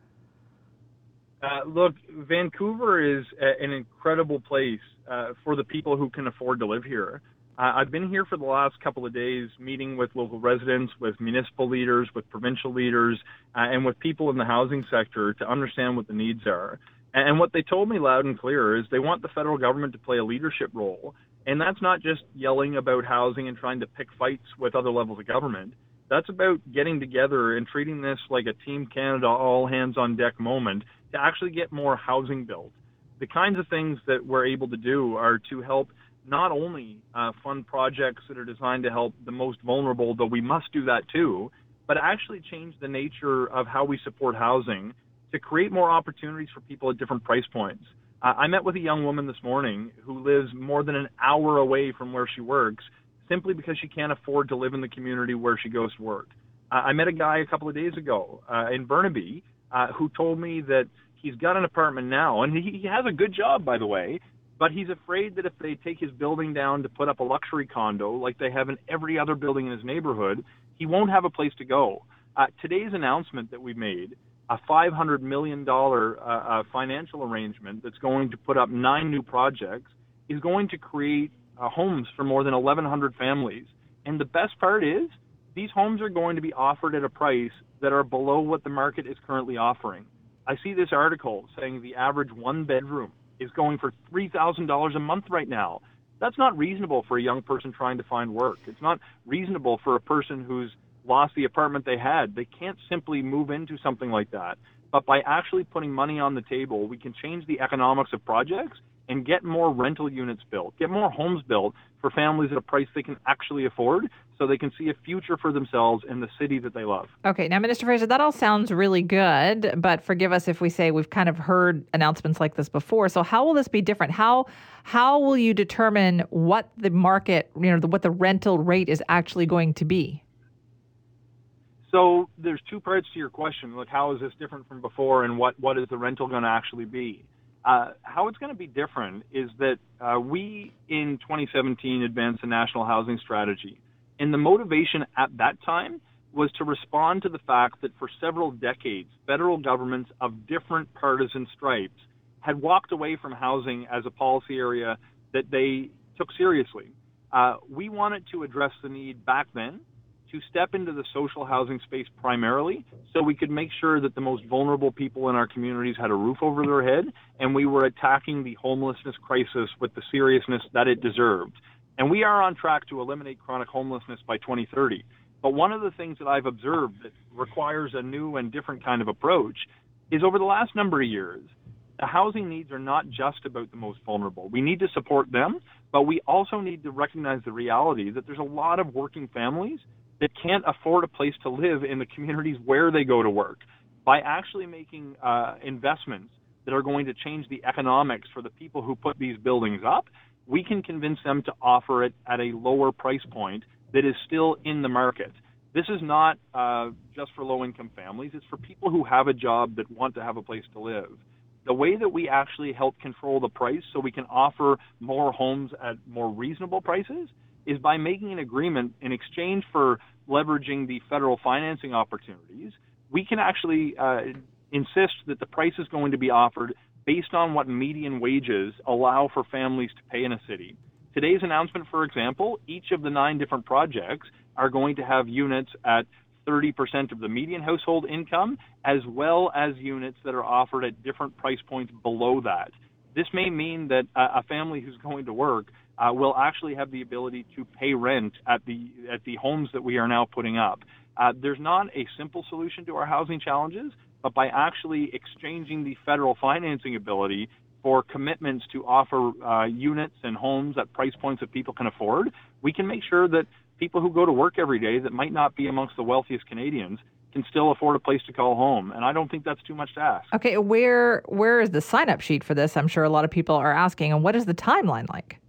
Uh, look, Vancouver is a, an incredible place uh, for the people who can afford to live here. Uh, I've been here for the last couple of days meeting with local residents, with municipal leaders, with provincial leaders, uh, and with people in the housing sector to understand what the needs are. And what they told me loud and clear is they want the federal government to play a leadership role and that's not just yelling about housing and trying to pick fights with other levels of government. That's about getting together and treating this like a Team Canada all hands on deck moment to actually get more housing built. The kinds of things that we're able to do are to help not only uh, fund projects that are designed to help the most vulnerable, though we must do that too, but actually change the nature of how we support housing to create more opportunities for people at different price points. Uh, I met with a young woman this morning who lives more than an hour away from where she works simply because she can't afford to live in the community where she goes to work. Uh, I met a guy a couple of days ago uh, in Burnaby uh, who told me that he's got an apartment now, and he, he has a good job, by the way, but he's afraid that if they take his building down to put up a luxury condo like they have in every other building in his neighborhood, he won't have a place to go. Uh, today's announcement that we made a $500 million uh, uh, financial arrangement that's going to put up nine new projects is going to create uh, homes for more than 1,100 families. And the best part is these homes are going to be offered at a price that are below what the market is currently offering. I see this article saying the average one bedroom is going for $3,000 a month right now. That's not reasonable for a young person trying to find work. It's not reasonable for a person who's lost the apartment they had. They can't simply move into something like that. But by actually putting money on the table, we can change the economics of projects and get more rental units built, get more homes built for families at a price they can actually afford so they can see a future for themselves in the city that they love. Okay, now, Minister Fraser, that all sounds really good, but forgive us if we say we've kind of heard announcements like this before. So, how will this be different? How how will you determine what the market, you know, the, what the rental rate is actually going to be? So there's two parts to your question. Like, how is this different from before, and what what is the rental going to actually be? Uh, how it's going to be different is that uh, we in 2017 advanced a national housing strategy, and the motivation at that time was to respond to the fact that for several decades, federal governments of different partisan stripes had walked away from housing as a policy area that they took seriously. Uh, we wanted to address the need back then to step into the social housing space primarily so we could make sure that the most vulnerable people in our communities had a roof over their head and we were attacking the homelessness crisis with the seriousness that it deserved. And we are on track to eliminate chronic homelessness by 2030. But one of the things that I've observed that requires a new and different kind of approach is over the last number of years, the housing needs are not just about the most vulnerable. We need to support them, but we also need to recognize the reality that there's a lot of working families that can't afford a place to live in the communities where they go to work. By actually making uh, investments that are going to change the economics for the people who put these buildings up, we can convince them to offer it at a lower price point that is still in the market. This is not uh, just for low income families, it's for people who have a job that want to have a place to live. The way that we actually help control the price so we can offer more homes at more reasonable prices is by making an agreement in exchange for leveraging the federal financing opportunities, we can actually uh, insist that the price is going to be offered based on what median wages allow for families to pay in a city. Today's announcement, for example, each of the nine different projects are going to have units at 30% of the median household income, as well as units that are offered at different price points below that. This may mean that a family who's going to work uh, will actually have the ability to pay rent at the at the homes that we are now putting up. Uh, there's not a simple solution to our housing challenges, but by actually exchanging the federal financing ability for commitments to offer uh, units and homes at price points that people can afford, we can make sure that people who go to work every day that might not be amongst the wealthiest Canadians can still afford a place to call home. And I don't think that's too much to ask. Okay, where where is the sign up sheet for this? I'm sure a lot of people are asking. And what is the timeline like?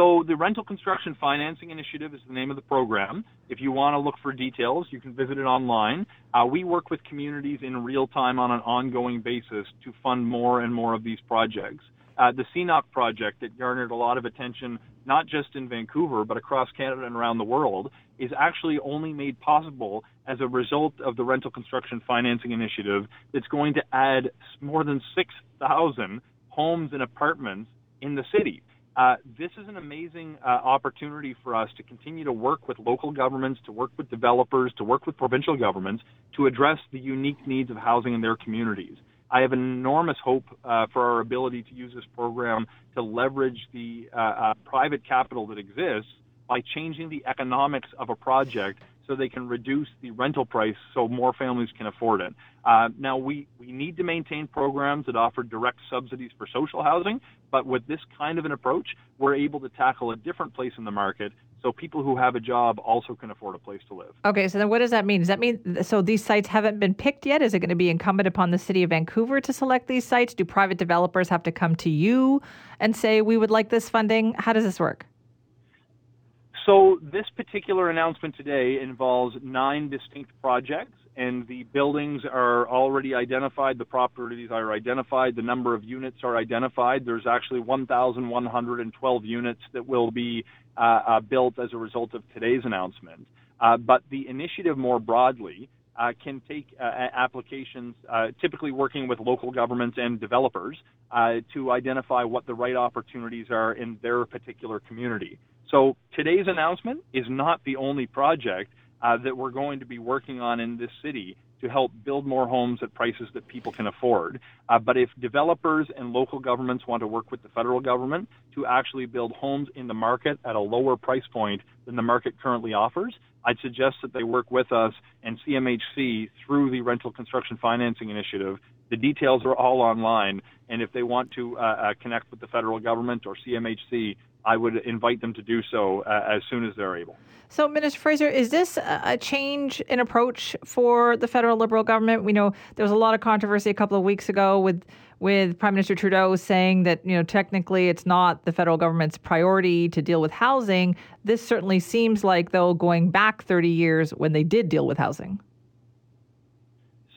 So, the Rental Construction Financing Initiative is the name of the program. If you want to look for details, you can visit it online. Uh, we work with communities in real time on an ongoing basis to fund more and more of these projects. Uh, the Senakw project that garnered a lot of attention, not just in Vancouver, but across Canada and around the world, is actually only made possible as a result of the Rental Construction Financing Initiative that's going to add more than 6,000 homes and apartments in the city. Uh, this is an amazing uh, opportunity for us to continue to work with local governments, to work with developers, to work with provincial governments to address the unique needs of housing in their communities. I have enormous hope uh, for our ability to use this program to leverage the uh, uh, private capital that exists by changing the economics of a project so they can reduce the rental price so more families can afford it. Uh, now, we, we need to maintain programs that offer direct subsidies for social housing, but with this kind of an approach, we're able to tackle a different place in the market so people who have a job also can afford a place to live. Okay, so then what does that mean? Does that mean so these sites haven't been picked yet? Is it going to be incumbent upon the city of Vancouver to select these sites? Do private developers have to come to you and say we would like this funding? How does this work? So this particular announcement today involves nine distinct projects, and the buildings are already identified. The properties are identified. The number of units are identified. There's actually 1,112 units that will be uh, uh, built as a result of today's announcement. Uh, but the initiative more broadly uh, can take uh, applications, uh, typically working with local governments and developers, to identify what the right opportunities are in their particular community. So today's announcement is not the only project uh, that we're going to be working on in this city to help build more homes at prices that people can afford. Uh, but if developers and local governments want to work with the federal government to actually build homes in the market at a lower price point than the market currently offers, I'd suggest that they work with us and CMHC through the Rental Construction Financing Initiative. The details are all online, and if they want to uh, uh, connect with the federal government or CMHC, I would invite them to do so uh, as soon as they're able. So, Minister Fraser, is this a change in approach for the federal Liberal government? We know there was a lot of controversy a couple of weeks ago with with Prime Minister Trudeau saying that you know technically it's not the federal government's priority to deal with housing. This certainly seems like though going back 30 years when they did deal with housing.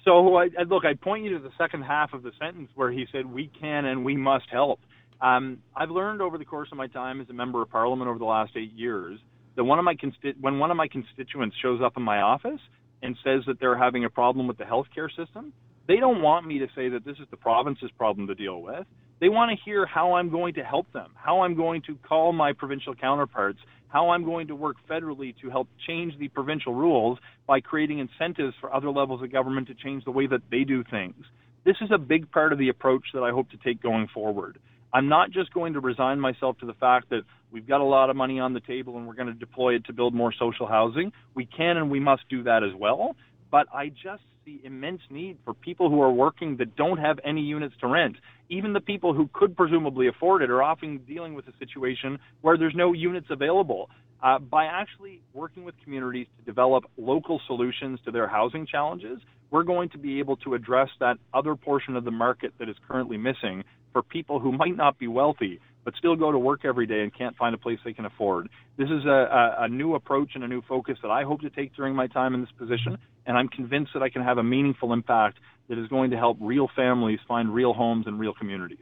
So, I, look, I point you to the second half of the sentence where he said, "We can and we must help." Um, I've learned over the course of my time as a member of parliament over the last eight years that one of my consti- when one of my constituents shows up in my office and says that they're having a problem with the healthcare system, they don't want me to say that this is the province's problem to deal with. They want to hear how I'm going to help them, how I'm going to call my provincial counterparts, how I'm going to work federally to help change the provincial rules by creating incentives for other levels of government to change the way that they do things. This is a big part of the approach that I hope to take going forward. I'm not just going to resign myself to the fact that we've got a lot of money on the table and we're going to deploy it to build more social housing. We can and we must do that as well. But I just see immense need for people who are working that don't have any units to rent. Even the people who could presumably afford it are often dealing with a situation where there's no units available. Uh, by actually working with communities to develop local solutions to their housing challenges, we're going to be able to address that other portion of the market that is currently missing for people who might not be wealthy but still go to work every day and can't find a place they can afford. This is a, a, a, new approach and a new focus that I hope to take during my time in this position, and I'm convinced that I can have a meaningful impact that is going to help real families find real homes and real communities.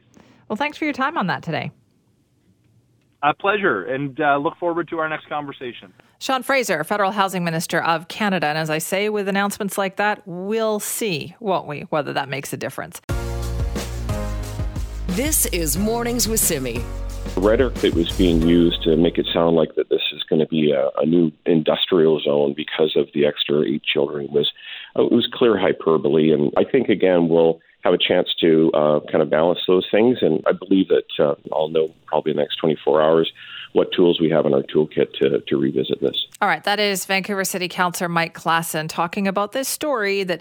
Well, thanks for your time on that today. A pleasure, and uh, look forward to our next conversation. Sean Fraser, Federal Housing Minister of Canada. And as I say, with announcements like that, we'll see, won't we, whether that makes a difference. This is Mornings with Simi. The rhetoric that was being used to make it sound like that this is going to be a, a new industrial zone because of the extra eight children was uh, it was clear hyperbole, and I think again we'll have a chance to uh, kind of balance those things, and I believe that uh, I'll know probably in the next 24 hours what tools we have in our toolkit to, to revisit this. All right, that is Vancouver City Councillor Mike Klassen talking about this story that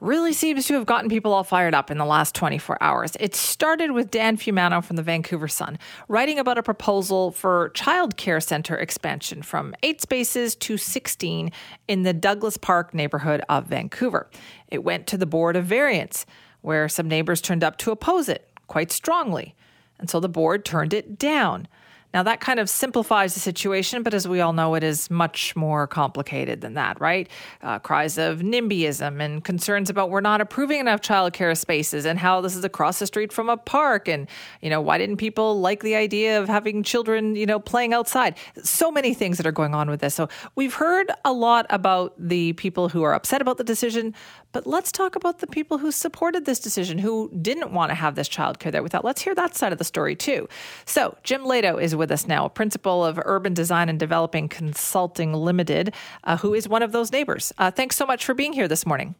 really seems to have gotten people all fired up in the last 24 hours. It started with Dan Fumano from the Vancouver Sun writing about a proposal for child care center expansion from eight spaces to 16 in the Douglas Park neighborhood of Vancouver. It went to the Board of Variance, where some neighbors turned up to oppose it quite strongly. And so the board turned it down. Now, that kind of simplifies the situation, but as we all know, it is much more complicated than that, right? Uh, cries of NIMBYism and concerns about we're not approving enough childcare spaces and how this is across the street from a park. And, you know, why didn't people like the idea of having children, you know, playing outside? So many things that are going on with this. So we've heard a lot about the people who are upset about the decision, but let's talk about the people who supported this decision, who didn't want to have this childcare there. We thought, let's hear that side of the story too. So Jim Lehto is with us now, principal of Urban Design and Developing Consulting Limited, uh, who is one of those neighbors. Uh, thanks so much for being here this morning.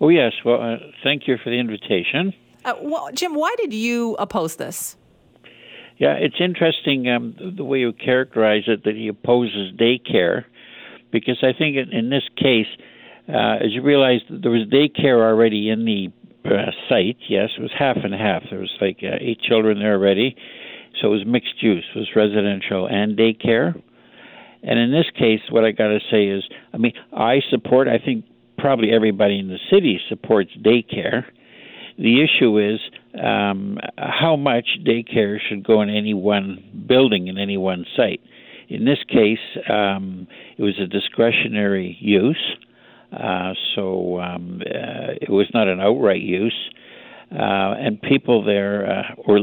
Oh, yes. Well, uh, thank you for the invitation. Uh, well, Jim, why did you oppose this? Yeah, it's interesting um, the way you characterize it that he opposes daycare, because I think in, in this case, uh, as you realize, there was daycare already in the uh, site. Yes, it was half and half. There was like uh, eight children there already, so it was mixed use. It was residential and daycare. And in this case, what I got to say is, I mean, I support. I think probably everybody in the city supports daycare. The issue is um, how much daycare should go in any one building in any one site. In this case, um, it was a discretionary use. Uh, so um, uh, it was not an outright use. Uh, and people there uh, were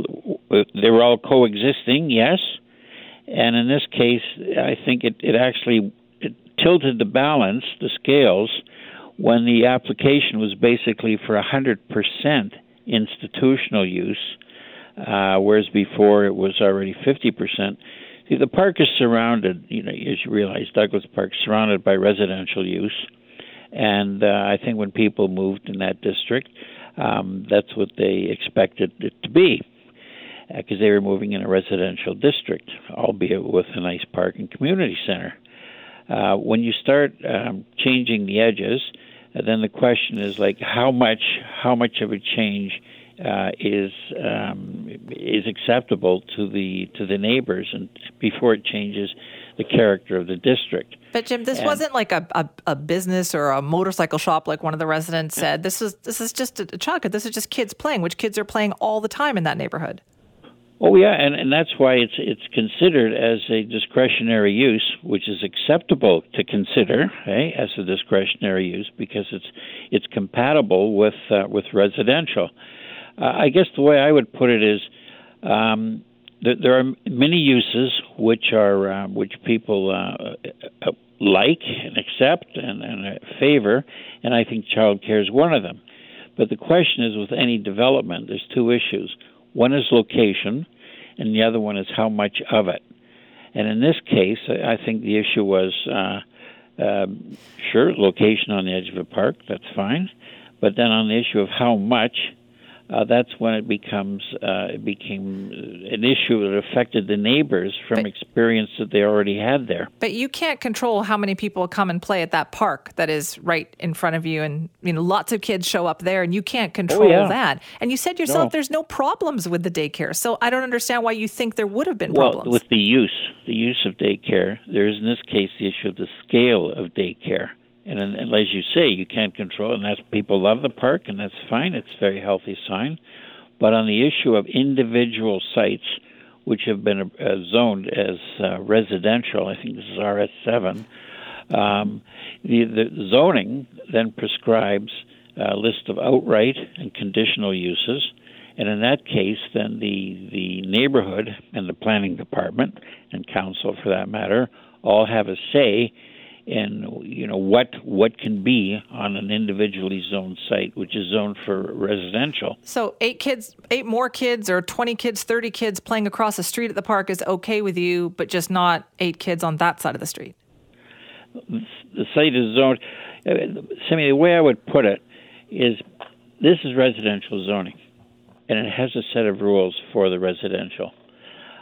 they were all coexisting, yes. And in this case, I think it, it actually it tilted the balance, the scales, when the application was basically for 100% institutional use, uh, whereas before it was already 50%. See, the park is surrounded, you know, as you realize, Douglas Park surrounded by residential use. And uh, I think when people moved in that district, um, that's what they expected it to be, because uh, they were moving in a residential district, albeit with a nice park and community center. Uh, when you start um, changing the edges, uh, then the question is like how much how much of a change uh, is um, is acceptable to the to the neighbors, and before it changes the character of the district. But Jim, this and, wasn't like a, a, a, business or a motorcycle shop, like one of the residents said. This is this is just a, a childcare. This is just kids playing, which kids are playing all the time in that neighborhood. Oh yeah, and, and that's why it's it's considered as a discretionary use, which is acceptable to consider eh, as a discretionary use because it's it's compatible with uh, with residential. Uh, I guess the way I would put it is. Um, there, are many uses which are uh, which people uh, uh, like and accept and, and favor, and I think child care is one of them. But the question is, with any development, there's two issues. One is location, and the other one is how much of it. And in this case, I think the issue was uh, uh, sure location on the edge of a park, that's fine, but then on the issue of how much uh, that's when it becomes uh, it became an issue that affected the neighbors from but, experience that they already had there. But you can't control how many people come and play at that park that is right in front of you, and you know lots of kids show up there, and you can't oh, control oh, yeah. that. And you said yourself, no. there's no problems with the daycare, so I don't understand why you think there would have been well, problems. with the use, the use of daycare, there is in this case the issue of the scale of daycare. And, and as you say, you can't control, and that's people love the park, and that's fine. It's a very healthy sign. But on the issue of individual sites, which have been uh, zoned as uh, residential, I think this is RS7. Um, the, the zoning then prescribes a list of outright and conditional uses, and in that case, then the the neighborhood and the planning department and council, for that matter, all have a say and you know what what can be on an individually zoned site, which is zoned for residential. So eight kids, eight more kids, or twenty kids, thirty kids playing across the street at the park is okay with you, but just not eight kids on that side of the street. The site is zoned. Uh, Simi, the way I would put it is, this is residential zoning, and it has a set of rules for the residential.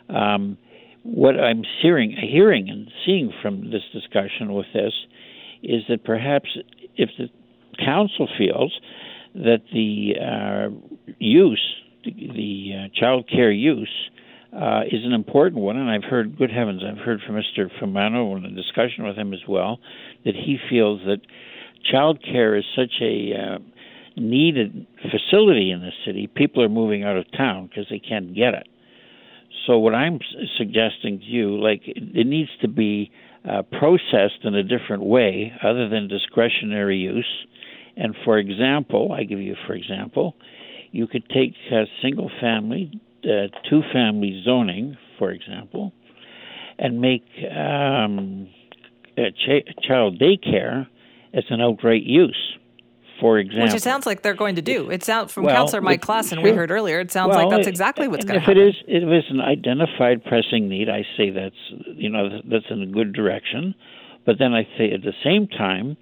Um, what I'm hearing, hearing and seeing from this discussion with this is that perhaps if the council feels that the uh, use, the, uh, child care use, uh, is an important one, and I've heard, good heavens, I've heard from Mr. Fumano in a discussion with him as well, that he feels that child care is such a uh, needed facility in the city. People are moving out of town because they can't get it. So what I'm suggesting to you, like, it needs to be uh, processed in a different way other than discretionary use. And for example, I give you for example, you could take uh, single family, uh, two family zoning, for example, and make um, ch- child daycare as an outright use. For example, which it sounds like they're going to do. It sounds from well, Councillor Mike Klassen sure. we heard earlier. It sounds well, like that's exactly what's going to if happen. it is, if it's an identified pressing need, I say that's you know that's in a good direction. But then I say at the same time,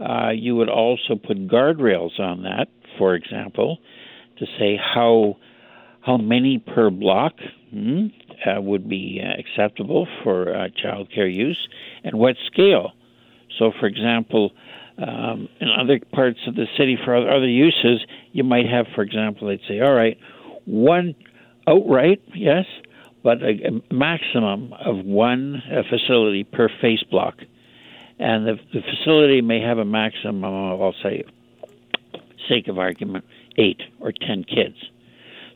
uh, you would also put guardrails on that. For example, to say how how many per block hmm, uh, would be uh, acceptable for uh, child care use, and what scale. So, for example, um, in other parts of the city for other, uses, you might have, for example, they'd say, all right, one outright, yes, but a, maximum of one facility per face block. And the, the facility may have a maximum of, I'll say, sake of argument, eight or ten kids.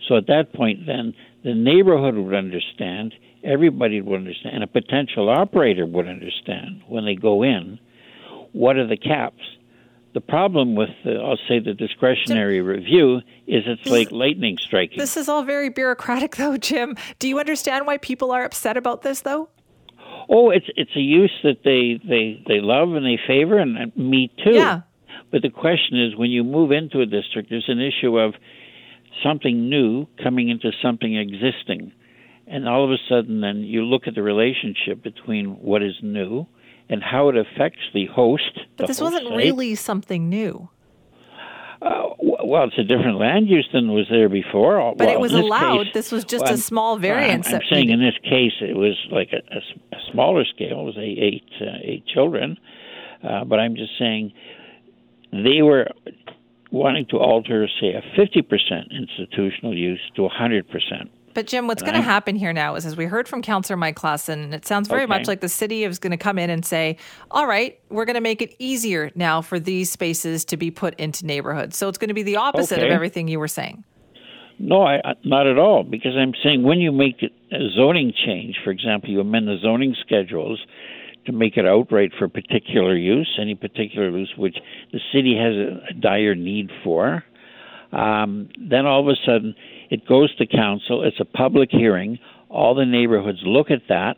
So at that point, then the neighborhood would understand, everybody would understand, and a potential operator would understand when they go in what are the caps. The problem with, the, I'll say, the discretionary review is it's like lightning striking. This is all very bureaucratic, though, Jim. Do you understand why people are upset about this, though? Oh, it's it's a use that they they they love and they favor, and, and me too. Yeah. But the question is, when you move into a district, there's an issue of something new coming into something existing, and all of a sudden, then you look at the relationship between what is new and how it affects the host. But the this host wasn't site. really something new. Uh, well, it's a different land use than was there before. But well, it was this allowed. case- this was just well, a small variance. I'm, I'm saying in this case it was like a smaller scale. It was eight eight, uh, eight children, uh, but I'm just saying they were wanting to alter, say, a 50% institutional use to 100%. But Jim, what's going to happen here now is, as we heard from Councillor Mike Klassen, and it sounds very Okay. much like the city is going to come in and say, "All right, we're going to make it easier now for these spaces to be put into neighborhoods." So it's going to be the opposite of everything you were saying. No, I, I- not at all. Because I'm saying when you make a zoning change, for example, you amend the zoning schedules to make it outright for particular use, any particular use which the city has a, a dire need for, um, then all of a sudden it goes to council. It's a public hearing. All the neighborhoods look at that,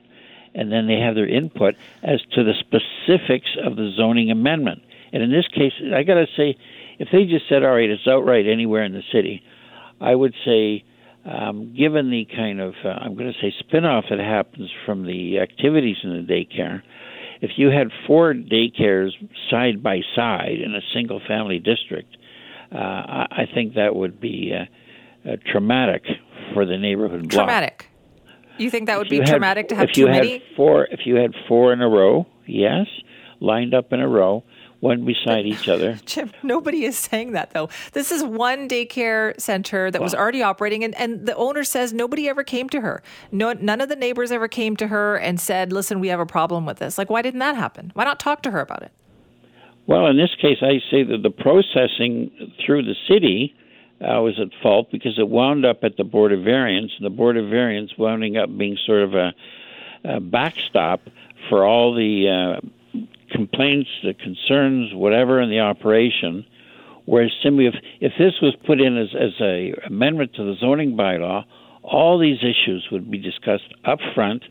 and then they have their input as to the specifics of the zoning amendment. And in this case, I got to say, if they just said, "All right, it's outright anywhere in the city," I would say, um, given the kind of, uh, I'm going to say, spin-off that happens from the activities in the daycare, if you had four daycares side by side in a single-family district, uh, I, I think that would be uh, uh, traumatic for the neighborhood block. Traumatic. You think that would If be you had- traumatic to have if you too had many? four, if you had four in a row, yes, lined up in a row, one beside each other. Jim, nobody is saying that though. This is one daycare center that was already operating, and, and the owner says nobody ever came to her. No, none of the neighbors ever came to her and said, "Listen, we have a problem with this." Like, why didn't that happen? Why not talk to her about it? Well, in this case, I say that the processing through the city uh, was at fault because it wound up at the Board of Variance, and the Board of Variance wounding up being sort of a, a backstop for all the uh, complaints, the concerns, whatever in the operation. Whereas simply, if if this was put in as as a amendment to the zoning bylaw, all these issues would be discussed up front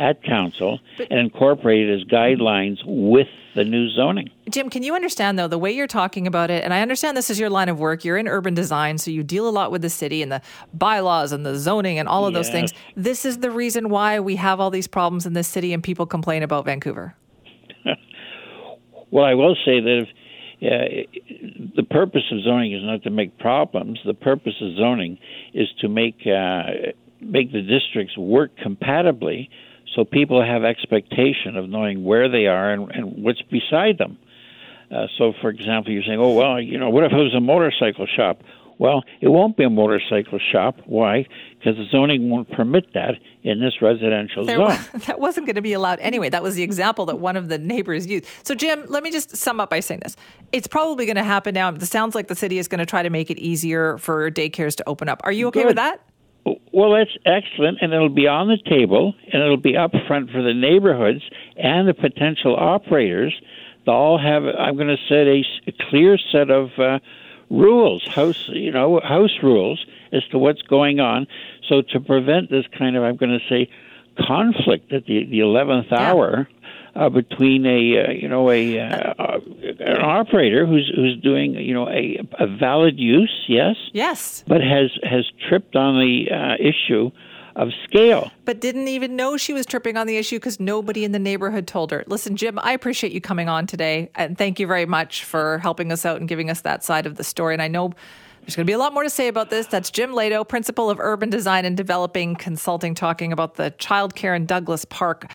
at council and incorporated as guidelines with the new zoning. Jim, can you understand though the way you're talking about it? And I understand this is your line of work. You're in urban design, so you deal a lot with the city and the bylaws and the zoning and all of those things. This is the reason why we have all these problems in this city and people complain about Vancouver. Well, I will say that if, uh, the purpose of zoning is not to make problems. The purpose of zoning is to make uh, make the districts work compatibly, so people have expectation of knowing where they are and, and what's beside them. Uh, so, for example, you're saying, "Oh, well, you know, what if it was a motorcycle shop?" Well, it won't be a motorcycle shop. Why? Because the zoning won't permit that in this residential There zone. that wasn't going to be allowed anyway. That was the example that one of the neighbors used. So, Jim, let me just sum up by saying this. It's probably going to happen now. It sounds like the city is going to try to make it easier for daycares to open up. Are you okay with that? Well, that's excellent, and it'll be on the table, and it'll be up front for the neighborhoods and the potential operators. They'll all have, I'm going to set a clear set of uh, rules, house, you know, house rules as to what's going on. So to prevent this kind of, I'm going to say, conflict at the the eleventh hour. Uh, between a uh, you know a uh, an operator who's who's doing you know a, a valid use yes Yes. but has has tripped on the uh, issue of scale. But didn't even know she was tripping on the issue because nobody in the neighborhood told her. Listen, Jim, I appreciate you coming on today. And thank you very much for helping us out and giving us that side of the story. And I know there's going to be a lot more to say about this. That's Jim Lato, Principal of Urban Design and Developing Consulting, talking about the childcare in Douglas Park